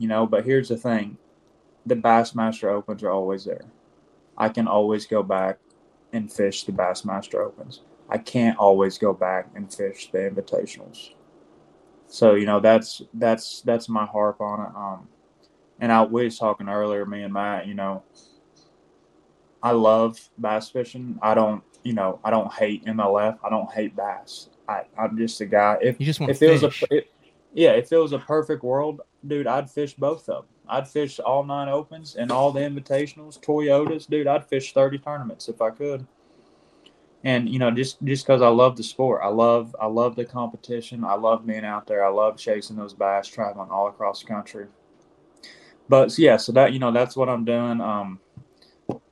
you know. But here's the thing: the Bassmaster Opens are always there. I can always go back and fish the Bassmaster Opens. I can't always go back and fish the invitationals. So you know that's that's that's my harp on it. Um, and I was talking earlier, me and Matt. You know, I love bass fishing. I don't, you know, I don't hate MLF. I don't hate bass. I I'm just a guy. If you just want if to it was a, it, yeah, if it was a perfect world, dude, I'd fish both of them. I'd fish all nine opens and all the invitationals, Toyotas, dude. I'd fish thirty tournaments if I could. And you know, just just because I love the sport, I love I love the competition. I love being out there. I love chasing those bass, traveling all across the country. But yeah, so that you know, that's what I'm doing. Um,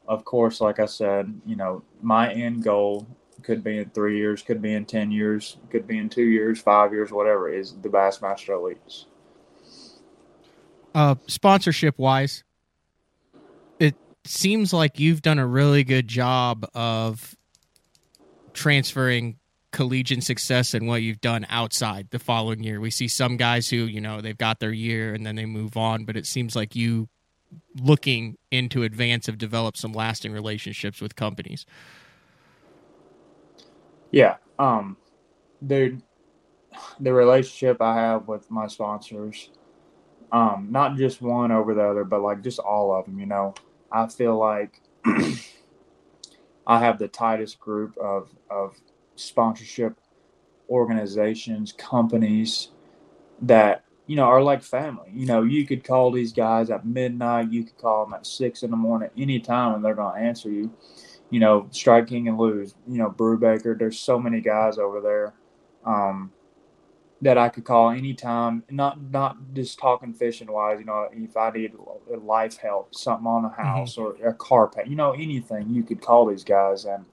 of course, like I said, you know, my end goal could be in three years, could be in ten years, could be in two years, five years, whatever. Is the Bassmaster Elites uh, sponsorship wise, it seems like you've done a really good job of transferring collegiate success and what you've done outside the following year. We see some guys who, you know, they've got their year and then they move on, but it seems like you looking into advance have developed some lasting relationships with companies. Yeah. Um dude the relationship I have with my sponsors, um, not just one over the other, but like just all of them, you know. I feel like I have the tightest group of of sponsorship organizations, companies that you know are like family. You know, you could call these guys at midnight, you could call them at six in the morning, anytime, and they're going to answer you. You know, Strike King and Lew's. You know, Brubaker. There's so many guys over there um, that I could call anytime. Not not just talking fishing wise. You know, if I need life help, something on the house mm-hmm. or a car pay, you know, anything, you could call these guys and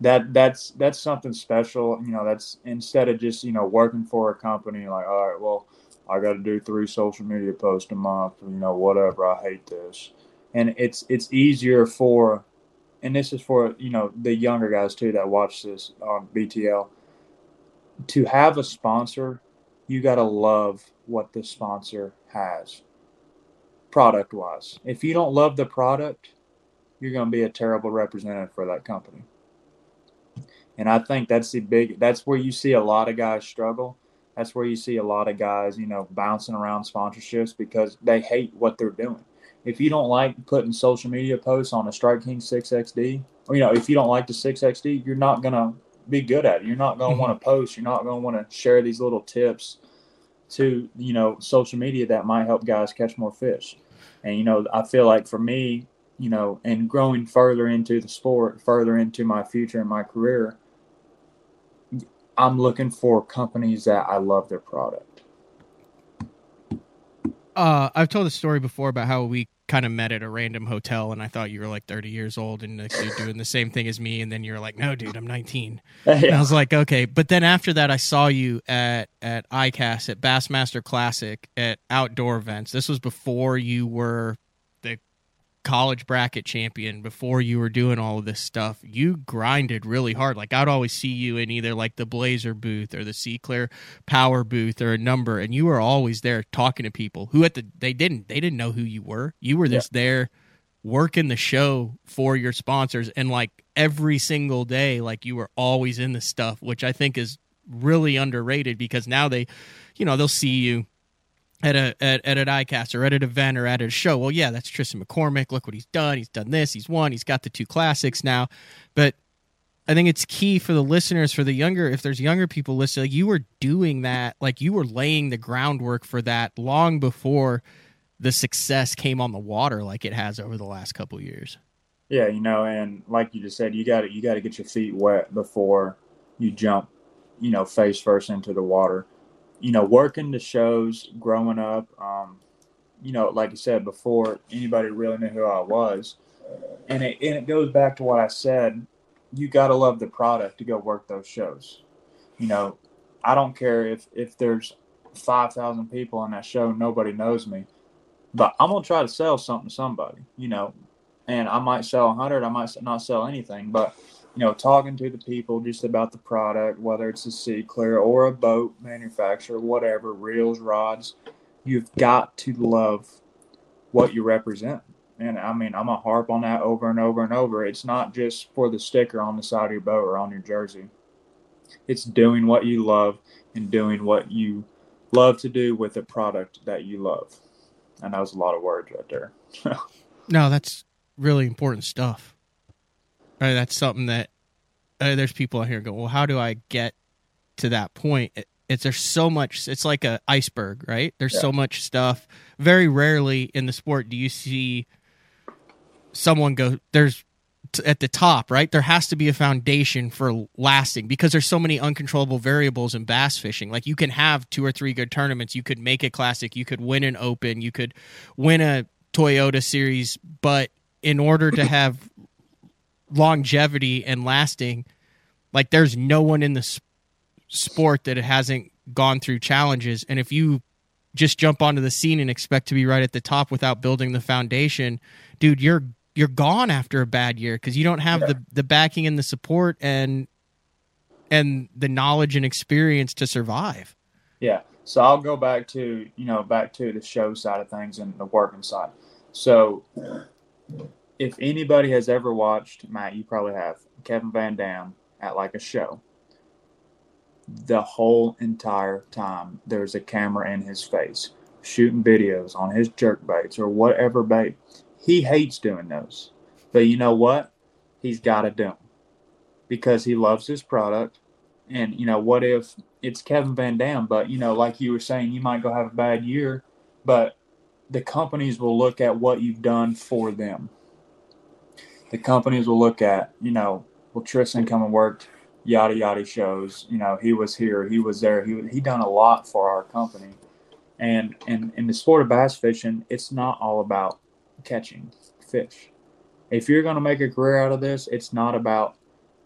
that that's that's something special. You know, that's instead of just you know working for a company like, all right, well, I got to do three social media posts a month, you know, whatever. I hate this, and it's it's easier for, and this is for you know the younger guys too that watch this on BTL. To have a sponsor, you got to love what the sponsor has, product wise. If you don't love the product, you're going to be a terrible representative for that company. And I think that's the big that's where you see a lot of guys struggle. That's where you see a lot of guys, you know, bouncing around sponsorships because they hate what they're doing. If you don't like putting social media posts on a Strike King 6XD, or you know, if you don't like the 6XD, you're not gonna be good at it. You're not gonna mm-hmm. want to post. You're not gonna want to share these little tips to you know social media that might help guys catch more fish. And you know, I feel like for me, you know, and growing further into the sport, further into my future and my career, I'm looking for companies that I love their product. Uh, I've told a story before about how we kind of met at a random hotel, and I thought you were like 30 years old and like, you're doing the same thing as me, and then you're like, "No, dude, I'm 19." yeah. And I was like, "Okay," but then after that, I saw you at at ICAST at Bassmaster Classic at outdoor events. This was before you were college bracket champion before you were doing all of this stuff you grinded really hard like i'd always see you in either like the blazer booth or the sea clear power booth or a number and you were always there talking to people who at the they didn't they didn't know who you were you were just yeah. there working the show for your sponsors and like every single day like you were always in the stuff which i think is really underrated because now they you know they'll see you at a at, at an ICAST or at an event or at a show. Well, yeah, that's Tristan McCormick. Look what he's done. He's done this. He's won. He's got the two classics now. But I think it's key for the listeners, for the younger, if there's younger people listening, like you were doing that, like you were laying the groundwork for that long before the success came on the water, like it has over the last couple years. Yeah, you know, and like you just said, you got to you got to get your feet wet before you jump, you know, face first into the water you know, working the shows growing up, um, you know, like I said before, anybody really knew who I was. And it, and it goes back to what I said. You got to love the product to go work those shows. You know, I don't care if, if there's 5,000 people on that show, nobody knows me, but I'm going to try to sell something to somebody, you know, and I might sell 100, I might not sell anything, but you know, talking to the people just about the product, whether it's a sea clear or a boat manufacturer, whatever, reels, rods, you've got to love what you represent. And I mean, I'm a harp on that over and over and over. It's not just for the sticker on the side of your boat or on your jersey. It's doing what you love and doing what you love to do with a product that you love. And that was a lot of words right there. no, that's really important stuff. Right, that's something that uh, there's people out here go, well, how do I get to that point? It, it's there's so much. It's like a iceberg, right? There's yeah. so much stuff. Very rarely in the sport do you see someone go. There's t- at the top, right? There has to be a foundation for lasting because there's so many uncontrollable variables in bass fishing. Like you can have two or three good tournaments, you could make a classic, you could win an open, you could win a Toyota series, but in order to have longevity and lasting, like there's no one in the sp- sport that hasn't gone through challenges. And if you just jump onto the scene and expect to be right at the top without building the foundation, dude, you're you're gone after a bad year because you don't have yeah. the the backing and the support and and the knowledge and experience to survive. Yeah. So I'll go back to you know back to the show side of things and the working side. So if anybody has ever watched Matt, you probably have Kevin Van Dam at like a show. The whole entire time there's a camera in his face shooting videos on his jerk baits or whatever bait. He hates doing those. But you know what? He's got to do them because he loves his product. And, you know, what if it's Kevin Van Dam? But, you know, like you were saying, you might go have a bad year, but the companies will look at what you've done for them. The companies will look at, you know, well, Tristan come and worked yada yada shows. You know, he was here, he was there, he he done a lot for our company. And and in the sport of bass fishing, it's not all about catching fish. If you're to make a career out of this, it's not about,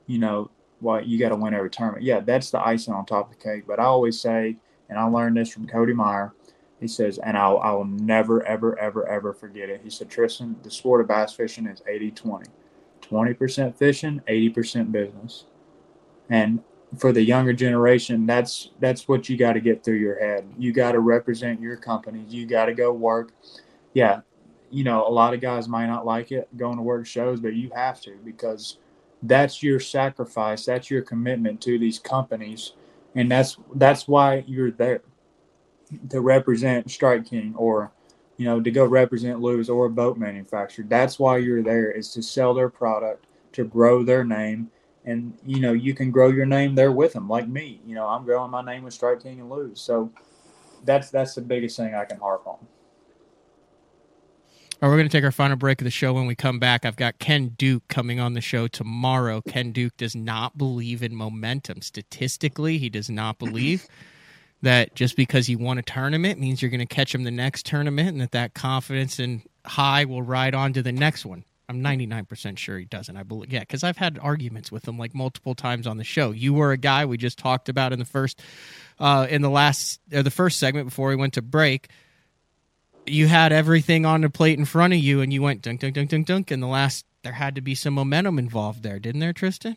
you know, well, you got to win every tournament. Yeah, that's the icing on top of the cake. But I always say, and I learned this from Cody Meyer. He says, and I'll, I will never, ever, ever, ever forget it. He said, Tristan, the sport of bass fishing is 80 20. 20% fishing, 80% business. And for the younger generation, that's that's what you got to get through your head. You got to represent your companies. You got to go work. Yeah, you know, a lot of guys might not like it going to work shows, but you have to because that's your sacrifice. That's your commitment to these companies, and that's that's why you're there to represent Strike King or you know to go represent Lew's or a boat manufacturer. That's why you're there is to sell their product, to grow their name, and you know you can grow your name there with them like me you know i'm growing my name with strike king and Lew's so that's that's the biggest thing i can harp on all right, we're going to take our final break of the show. When we come back, I've got Ken Duke coming on the show tomorrow. Ken Duke does not believe in momentum. Statistically, he does not believe that just because you won a tournament means you're going to catch him the next tournament and that that confidence and high will ride on to the next one. I'm 99% sure he doesn't. I believe, yeah, because I've had arguments with him like multiple times on the show. You were a guy we just talked about in the first, uh, in the last, or the first segment before we went to break. You had everything on the plate in front of you, and you went dunk, dunk, dunk, dunk, dunk. And the last, there had to be some momentum involved there, didn't there, Tristan?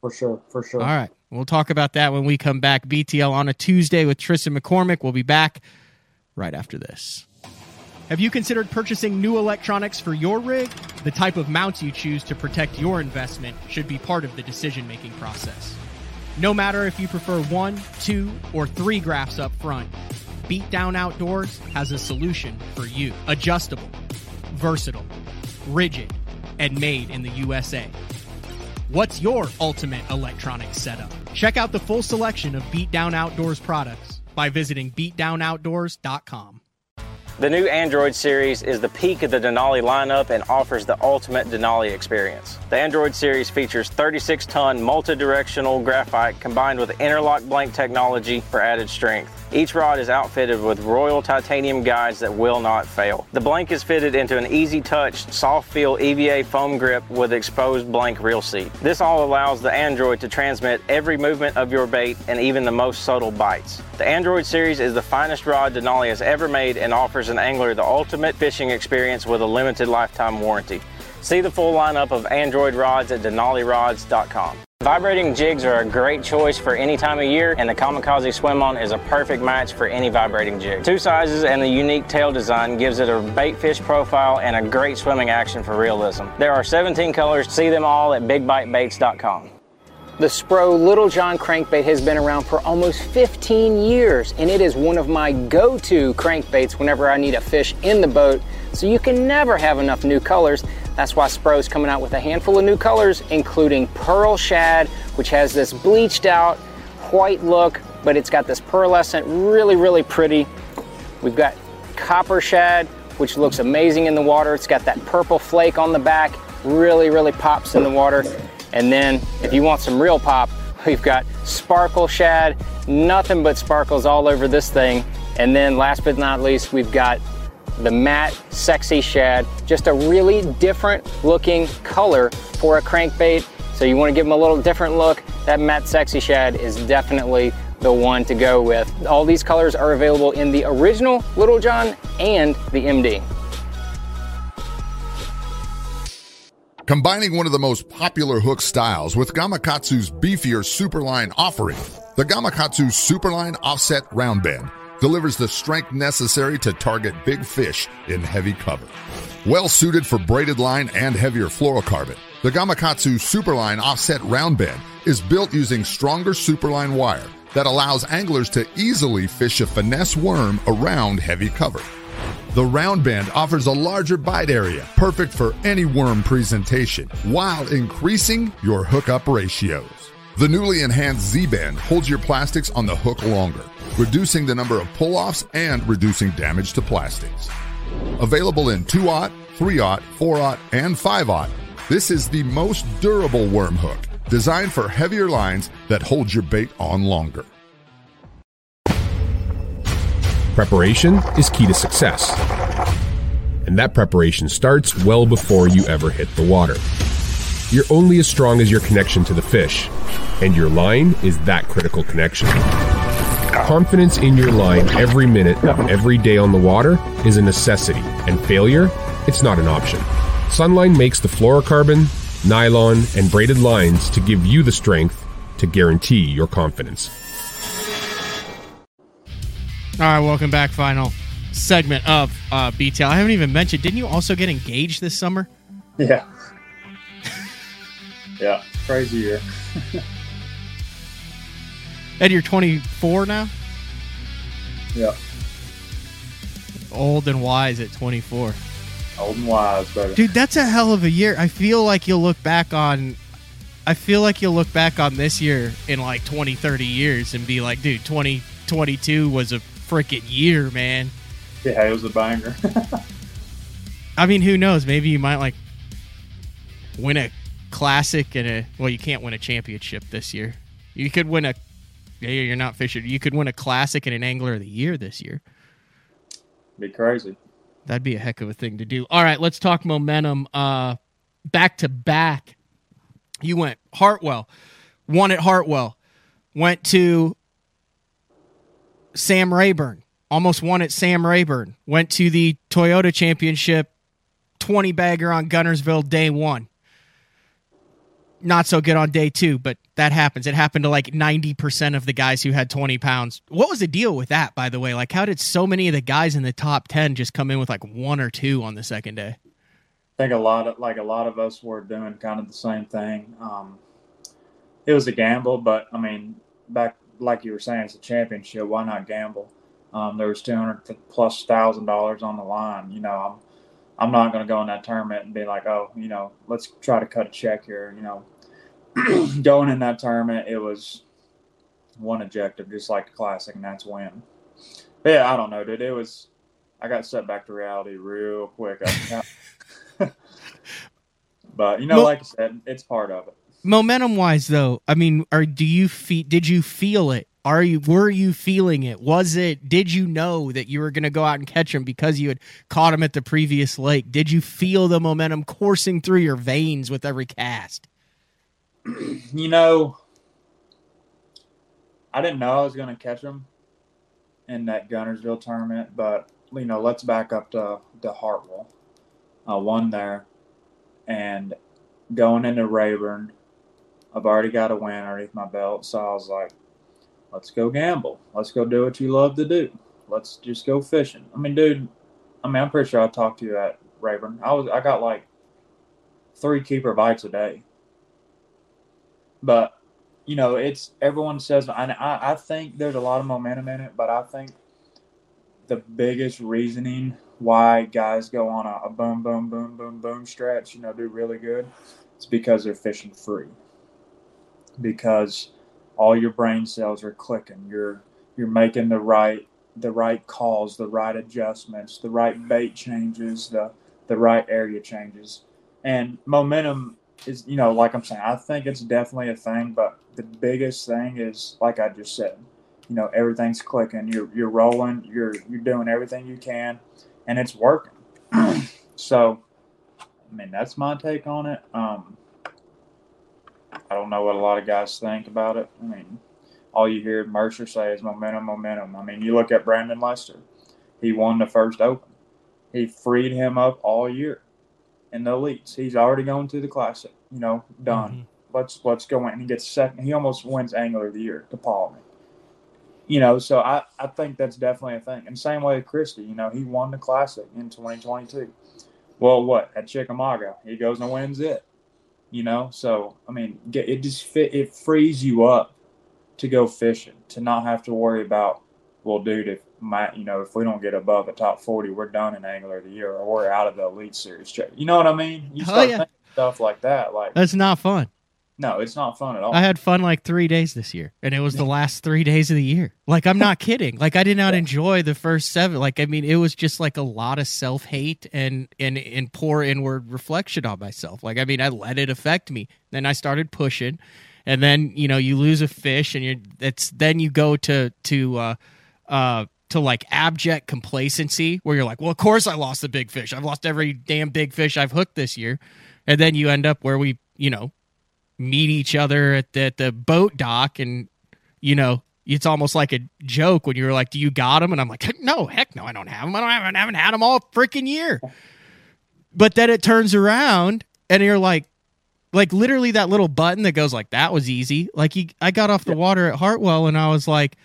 For sure, for sure. All right, we'll talk about that when we come back. BTL on a Tuesday with Tristan McCormick. We'll be back right after this. Have you considered purchasing new electronics for your rig? The type of mounts you choose to protect your investment should be part of the decision making process. No matter if you prefer one, two, or three graphs up front, Beatdown Outdoors has a solution for you. Adjustable, versatile, rigid, and made in the USA. What's your ultimate electronic setup? Check out the full selection of Beatdown Outdoors products by visiting beatdownoutdoors.com. The new Android series is the peak of the Denali lineup and offers the ultimate Denali experience. The Android series features 36 ton multi directional graphite combined with interlock blank technology for added strength. Each rod is outfitted with Royal titanium guides that will not fail. The blank is fitted into an easy touch, soft feel EVA foam grip with exposed blank reel seat. This all allows the Android to transmit every movement of your bait and even the most subtle bites. The Android series is the finest rod Denali has ever made and offers an angler the ultimate fishing experience with a limited lifetime warranty. See the full lineup of Android rods at denalirods.com. Vibrating jigs are a great choice for any time of year, and the Kamikaze Swim On is a perfect match for any vibrating jig. Two sizes and the unique tail design gives it a bait fish profile and a great swimming action for realism. There are 17 colors. See them all at bigbitebaits.com. The Spro Little John crankbait has been around for almost 15 years, and it is one of my go to crankbaits whenever I need a fish in the boat. So you can never have enough new colors that's why Spro's coming out with a handful of new colors, including Pearl Shad, which has this bleached out white look, but it's got this pearlescent, really, really pretty. We've got Copper Shad, which looks amazing in the water. It's got that purple flake on the back, really, really pops in the water. And then if you want some real pop, we've got Sparkle Shad, nothing but sparkles all over this thing. And then last but not least, we've got the matte sexy shad. Just a really different looking color for a crankbait. So you want to give them a little different look. That matte sexy shad is definitely the one to go with. All these colors are available in the original little john and the md Combining one of the most popular hook styles with Gamakatsu's beefier Superline offering, the Gamakatsu Superline Offset Round Bend delivers the strength necessary to target big fish in heavy cover. Well suited for braided line and heavier fluorocarbon, the Gamakatsu Superline Offset Round Bend is built using stronger Superline wire that allows anglers to easily fish a finesse worm around heavy cover. The round bend offers a larger bite area, perfect for any worm presentation, while increasing your hookup ratios. The newly enhanced Z bend holds your plastics on the hook longer, reducing the number of pull offs and reducing damage to plastics. Available in 2 aught, 3 aught, 4 aught, and 5 aught, this is the most durable worm hook, designed for heavier lines that hold your bait on longer. Preparation is key to success. And that preparation starts well before you ever hit the water. You're only as strong as your connection to the fish, and your line is that critical connection. Confidence in your line every minute every day on the water is a necessity, and failure, it's not an option. Sunline makes the fluorocarbon, nylon, and braided lines to give you the strength to guarantee your confidence. All right, welcome back. Final segment of uh, BTL. I haven't even mentioned. Didn't you also get engaged this summer? Yeah. yeah, crazy year. and you're 24 now. Yeah. Old and wise at 24. Old and wise. Dude, that's a hell of a year. I feel like you'll look back on. I feel like you'll look back on this year in like 20, 30 years and be like, dude, 2022 was a freaking year, man. Yeah, it was a banger. I mean, who knows? Maybe you might like win a classic and a well, you can't win a championship this year. You could win a yeah, you're not Fisher. You could win a classic and an angler of the year this year. Be crazy. That'd be a heck of a thing to do. All right, let's talk momentum. Uh back to back. You went Hartwell, won at Hartwell, went to Sam Rayburn, almost won at Sam Rayburn, went to the Toyota Championship 20 bagger on Guntersville day one. Not so good on day two, but that happens. It happened to like 90% of the guys who had 20 pounds. What was the deal with that, by the way? Like, how did so many of the guys in the top 10 just come in with like one or two on the second day? I think a lot of like a lot of us were doing kind of the same thing. Um, it was a gamble, but I mean, back like you were saying, it's a championship. Why not gamble? Um, there was two hundred plus thousand dollars on the line. You know, I'm I'm not going to go in that tournament and be like, oh, you know, let's try to cut a check here. You know, going in that tournament, it was one objective, just like the classic, and that's win. But yeah, I don't know, dude. It was. I got set back to reality real quick. but you know, like I said, it's part of it momentum wise though i mean are do you feel did you feel it are you were you feeling it was it did you know that you were going to go out and catch him because you had caught him at the previous lake did you feel the momentum coursing through your veins with every cast you know i didn't know i was going to catch him in that Guntersville tournament but you know let's back up to the hartwell I won there and going into rayburn I've already got a win underneath my belt. So I was like, let's go gamble. Let's go do what you love to do. Let's just go fishing. I mean, dude, I mean, I'm pretty sure I talked to you at Rayburn. I was, I got like three keeper bites a day. But, you know, it's everyone says, I, I think there's a lot of momentum in it, but I think the biggest reasoning why guys go on a, a boom, boom, boom, boom, boom stretch, you know, do really good, it's because they're fishing free because all your brain cells are clicking. You're you're making the right the right calls, the right adjustments, the right bait changes, the the right area changes. And momentum is, you know, like I'm saying, I think it's definitely a thing, but the biggest thing is like I just said, you know, everything's clicking. You're you're rolling, you're you're doing everything you can and it's working. so I mean that's my take on it. Um I don't know what a lot of guys think about it. I mean, all you hear Mercer say is momentum, momentum. I mean, you look at Brandon Lester. He won the first Open. He freed him up all year. In the elites. He's already going to the classic. You know, done. Mm-hmm. Let's let's go in. And he gets second. He almost wins angler of the year to Paul. You know, so I, I think that's definitely a thing. And same way with Christie, you know, he won the classic in 2022. Well, what at Chickamauga, he goes and wins it. You know, so I mean, get, it just fit. It frees you up to go fishing, to not have to worry about, well, dude, if my, you know, if we don't get above the top 40, we're done in angler of the year, or we're out of the elite series. You know what I mean? You Oh, start yeah. thinking stuff like that. Like, That's not fun. no, it's not fun at all. I had fun like three days this year, and it was the last three days of the year. Like I'm not kidding. Like I did not enjoy the first seven. Like I mean, it was just like a lot of self hate and and and poor inward reflection on myself. Like I mean, I let it affect me. Then I started pushing, and then you know you lose a fish, and you're it's then you go to to uh uh to like abject complacency where you're like, well, of course I lost the big fish. I've lost every damn big fish I've hooked this year, and then you end up where we you know meet each other at the, at the boat dock and you know it's almost like a joke when you're like do you got them and i'm like no heck no i don't have them i don't have, I haven't had them all freaking year. But then it turns around and you're like like literally that little button that goes like that was easy. Like you, i got off the water at hartwell and i was like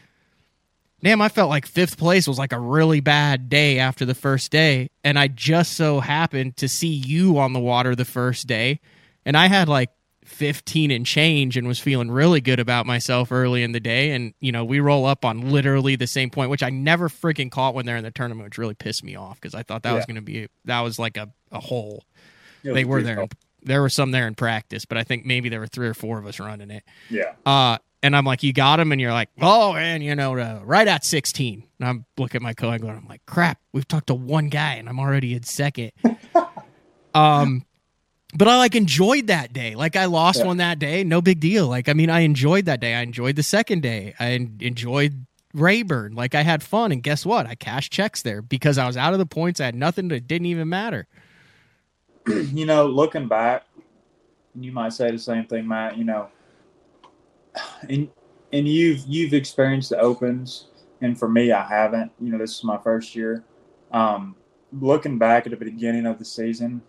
damn i felt like fifth place was like a really bad day after the first day. And i just so happened to see you on the water the first day. And i had like 15 and change and was feeling really good about myself early in the day. And you know we roll up on literally the same point which i never freaking caught when they're in the tournament which really pissed me off because i thought that was going to be that was like a, a hole. They were there. tough. there were some there in practice but i think maybe there were three or four of us running it. Yeah. uh and i'm like you got him and you're like oh and you know uh, right at 16 and i'm looking at my co-angler and i'm like crap we've talked to one guy and i'm already in second um but I like enjoyed that day. Like I lost Yeah. one that day, no big deal. Like I mean, I enjoyed that day. I enjoyed the second day. I enjoyed Rayburn. Like I had fun, and guess what? I cashed checks there because I was out of the points. I had nothing that didn't even matter. you know, looking back, you might say the same thing, Matt. You know, and and you've you've experienced the opens, and for me, I haven't. You know, this is my first year. Um, looking back at the beginning of the season,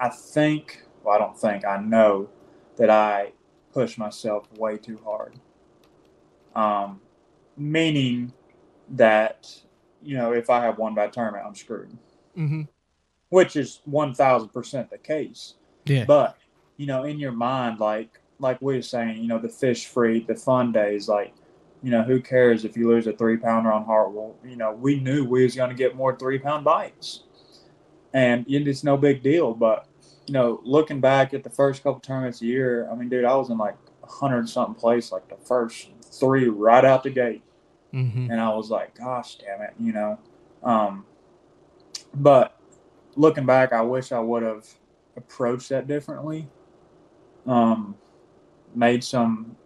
I think. Well, I don't think. I know that I pushed myself way too hard. Um, meaning that you know, if I have one bad tournament, I'm screwed Mm-hmm. which is one thousand percent the case. Yeah. But you know, in your mind, like like we were saying, you know, the fish free, the fun days, like you know, who cares if you lose a three pounder on Hartwell? You know, we knew we was going to get more three pound bites, and it's no big deal. But you know, looking back at the first couple tournaments a year, I mean, dude, I was in like a hundred something place, like the first three right out the gate Mm-hmm. and I was like, "Gosh, damn it," you know. Um, but looking back, I wish I would have approached that differently. Um, made some,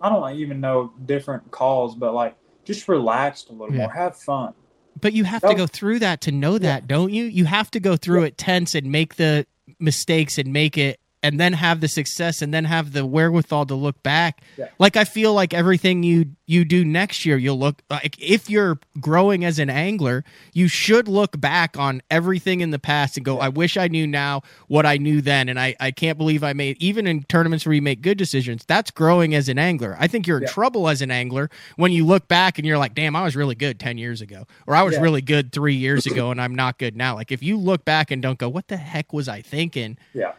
I don't even know different calls, but like just relaxed a little Yeah. more, have fun. But you have to go through that to know that, don't you? You have to go through it tense and make the mistakes and make it and then have the success and then have the wherewithal to look back. Yeah. Like I feel like everything you you do next year, you'll look like if you're growing as an angler, you should look back on everything in the past and go, I wish I knew now what I knew then. And I, I can't believe I made even in tournaments where you make good decisions, that's growing as an angler. I think you're in Yeah. trouble as an angler when you look back and you're like, damn, I was really good 10 years ago. Or I was Yeah. really good three years ago and I'm not good now. Like if you look back and don't go, what the heck was I thinking? Yeah,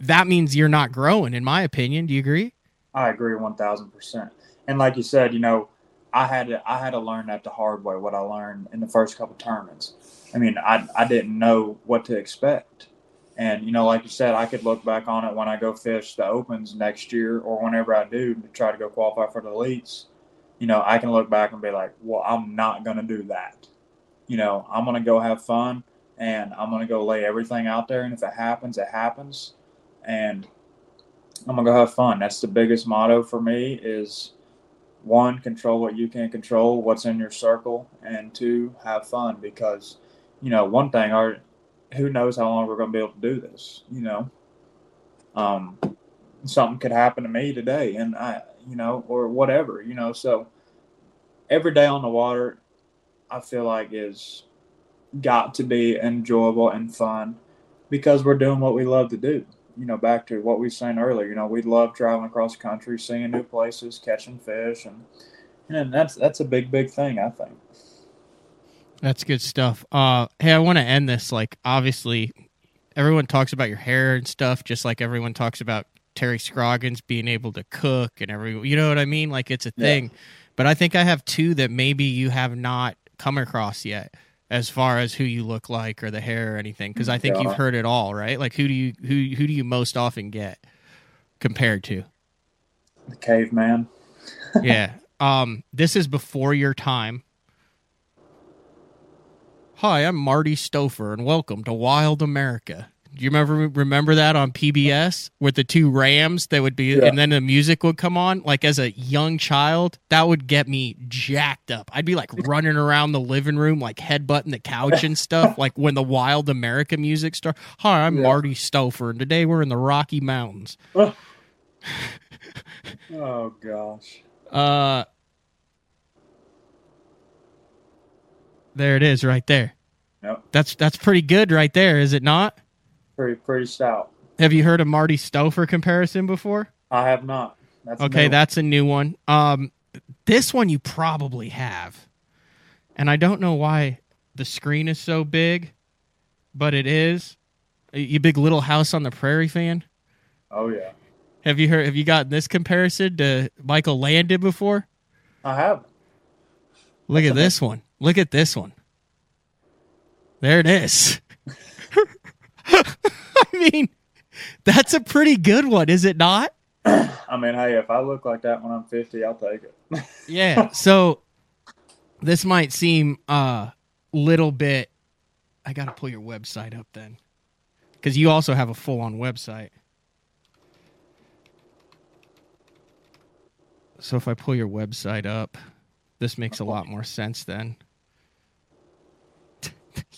That means you're not growing, in my opinion. Do you agree? I agree one thousand percent. And like you said, you know, I had to I had to learn that the hard way. What I learned in the first couple tournaments. I mean, I I didn't know what to expect. And you know, like you said, I could look back on it when I go fish the opens next year, or whenever I do to try to go qualify for the elites. You know, I can look back and be like, well, I'm not going to do that. You know, I'm going to go have fun, and I'm going to go lay everything out there. And if it happens, it happens. And I'm gonna go have fun. That's the biggest motto for me is one, control what you can control, what's in your circle, and two, have fun because, you know, one thing are who knows how long we're gonna be able to do this, you know. Um something could happen to me today and I you know, or whatever, you know, so every day on the water I feel like is got to be enjoyable and fun because we're doing what we love to do. You know, back to what we were saying earlier. You know, we love traveling across the country, seeing new places, catching fish, and and that's that's a big, big thing. I think. That's good stuff. Uh, hey, I want to end this. Like, obviously, everyone talks about your hair and stuff, just like everyone talks about Terry Scroggins being able to cook and every, you know what I mean? Like, it's a thing. Yeah. But I think I have two that maybe you have not come across yet, as far as who you look like or the hair or anything. Because I think yeah. you've heard it all, right? Like, who do you who who do you most often get compared to? The caveman. yeah. Um. This is before your time Hi, I'm Marty Stouffer, and welcome to Wild America. Do you remember remember that on PBS with the two Rams that would be, yeah. and then the music would come on? Like as a young child, that would get me jacked up. I'd be like running around the living room, like headbutting the couch and stuff. like when the Wild America music started. Hi, I'm yeah. Marty Stouffer, and today we're in the Rocky Mountains. oh gosh. Uh, There it is, right there. Yep. That's that's pretty good, right there, is it not? Pretty pretty stout. Have you heard a Marty Stouffer comparison before? I have not. That's okay, that's a new one. Um, this one you probably have, and I don't know why the screen is so big, but it is. You big Little House on the Prairie fan? Oh yeah. Have you heard? Have you gotten this comparison to Michael Landon before? I have. Look at this one. Look at this one. There it is. I mean, that's a pretty good one, is it not? I mean, hey, if I look like that when I'm 50, I'll take it. yeah. So this might seem a uh, little bit. I got to pull your website up then. Because you also have a full on website. So if I pull your website up, this makes a lot more sense then.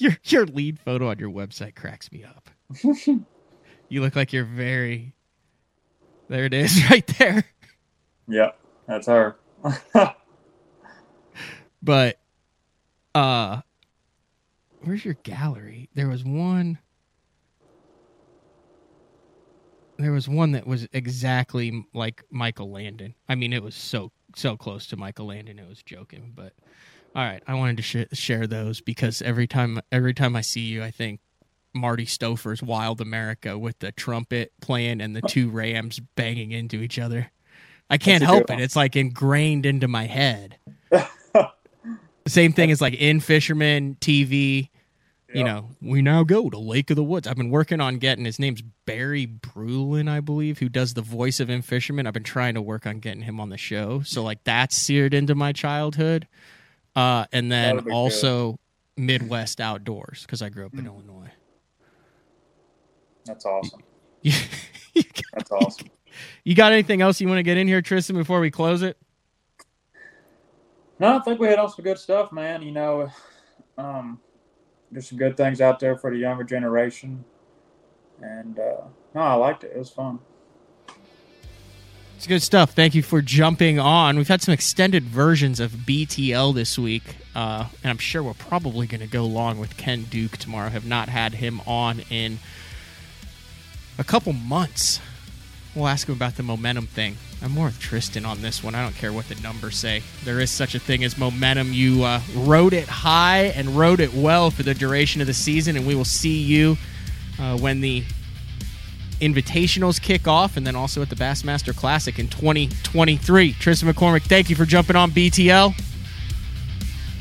Your your lead photo on your website cracks me up. you look like you're very. There it is, right there. Yep, that's her. but, uh, where's your gallery? There was one. There was one that was exactly like Michael Landon. I mean, it was so so close to Michael Landon. It was joking, but all right, I wanted to sh- share those because every time every time I see you, I think Marty Stouffer's Wild America with the trumpet playing and the two Rams banging into each other. I can't help it. It's like ingrained into my head. Same thing as like in Fisherman TV. Yep. You know, we now go to Lake of the Woods. I've been working on getting his name's Barry Brulin, I believe, who does the voice of In Fisherman. I've been trying to work on getting him on the show. So like that's seared into my childhood. Uh, and then also good. Midwest Outdoors because I grew up in mm. Illinois. That's awesome. got, That's awesome. You got anything else you want to get in here, Tristan, before we close it? No, I think we had on some good stuff, man. You know, um, there's some good things out there for the younger generation. And uh, no, I liked it. It was fun. It's good stuff. Thank you for jumping on. We've had some extended versions of BTL this week, uh, and I'm sure we're probably going to go long with Ken Duke tomorrow. Have not had him on in a couple months. We'll ask him about the momentum thing. I'm more with Tristan on this one. I don't care what the numbers say. There is such a thing as momentum. You uh, rode it high and rode it well for the duration of the season, and we will see you uh, when the invitationals kick off and then also at the Bassmaster Classic in 2023. Tristan McCormick, thank you for jumping on BTL.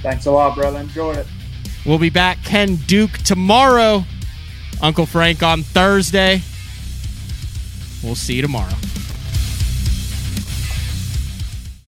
Thanks a lot, brother. Enjoyed it. We'll be back. Ken Duke tomorrow. Uncle Frank on Thursday. We'll see you tomorrow.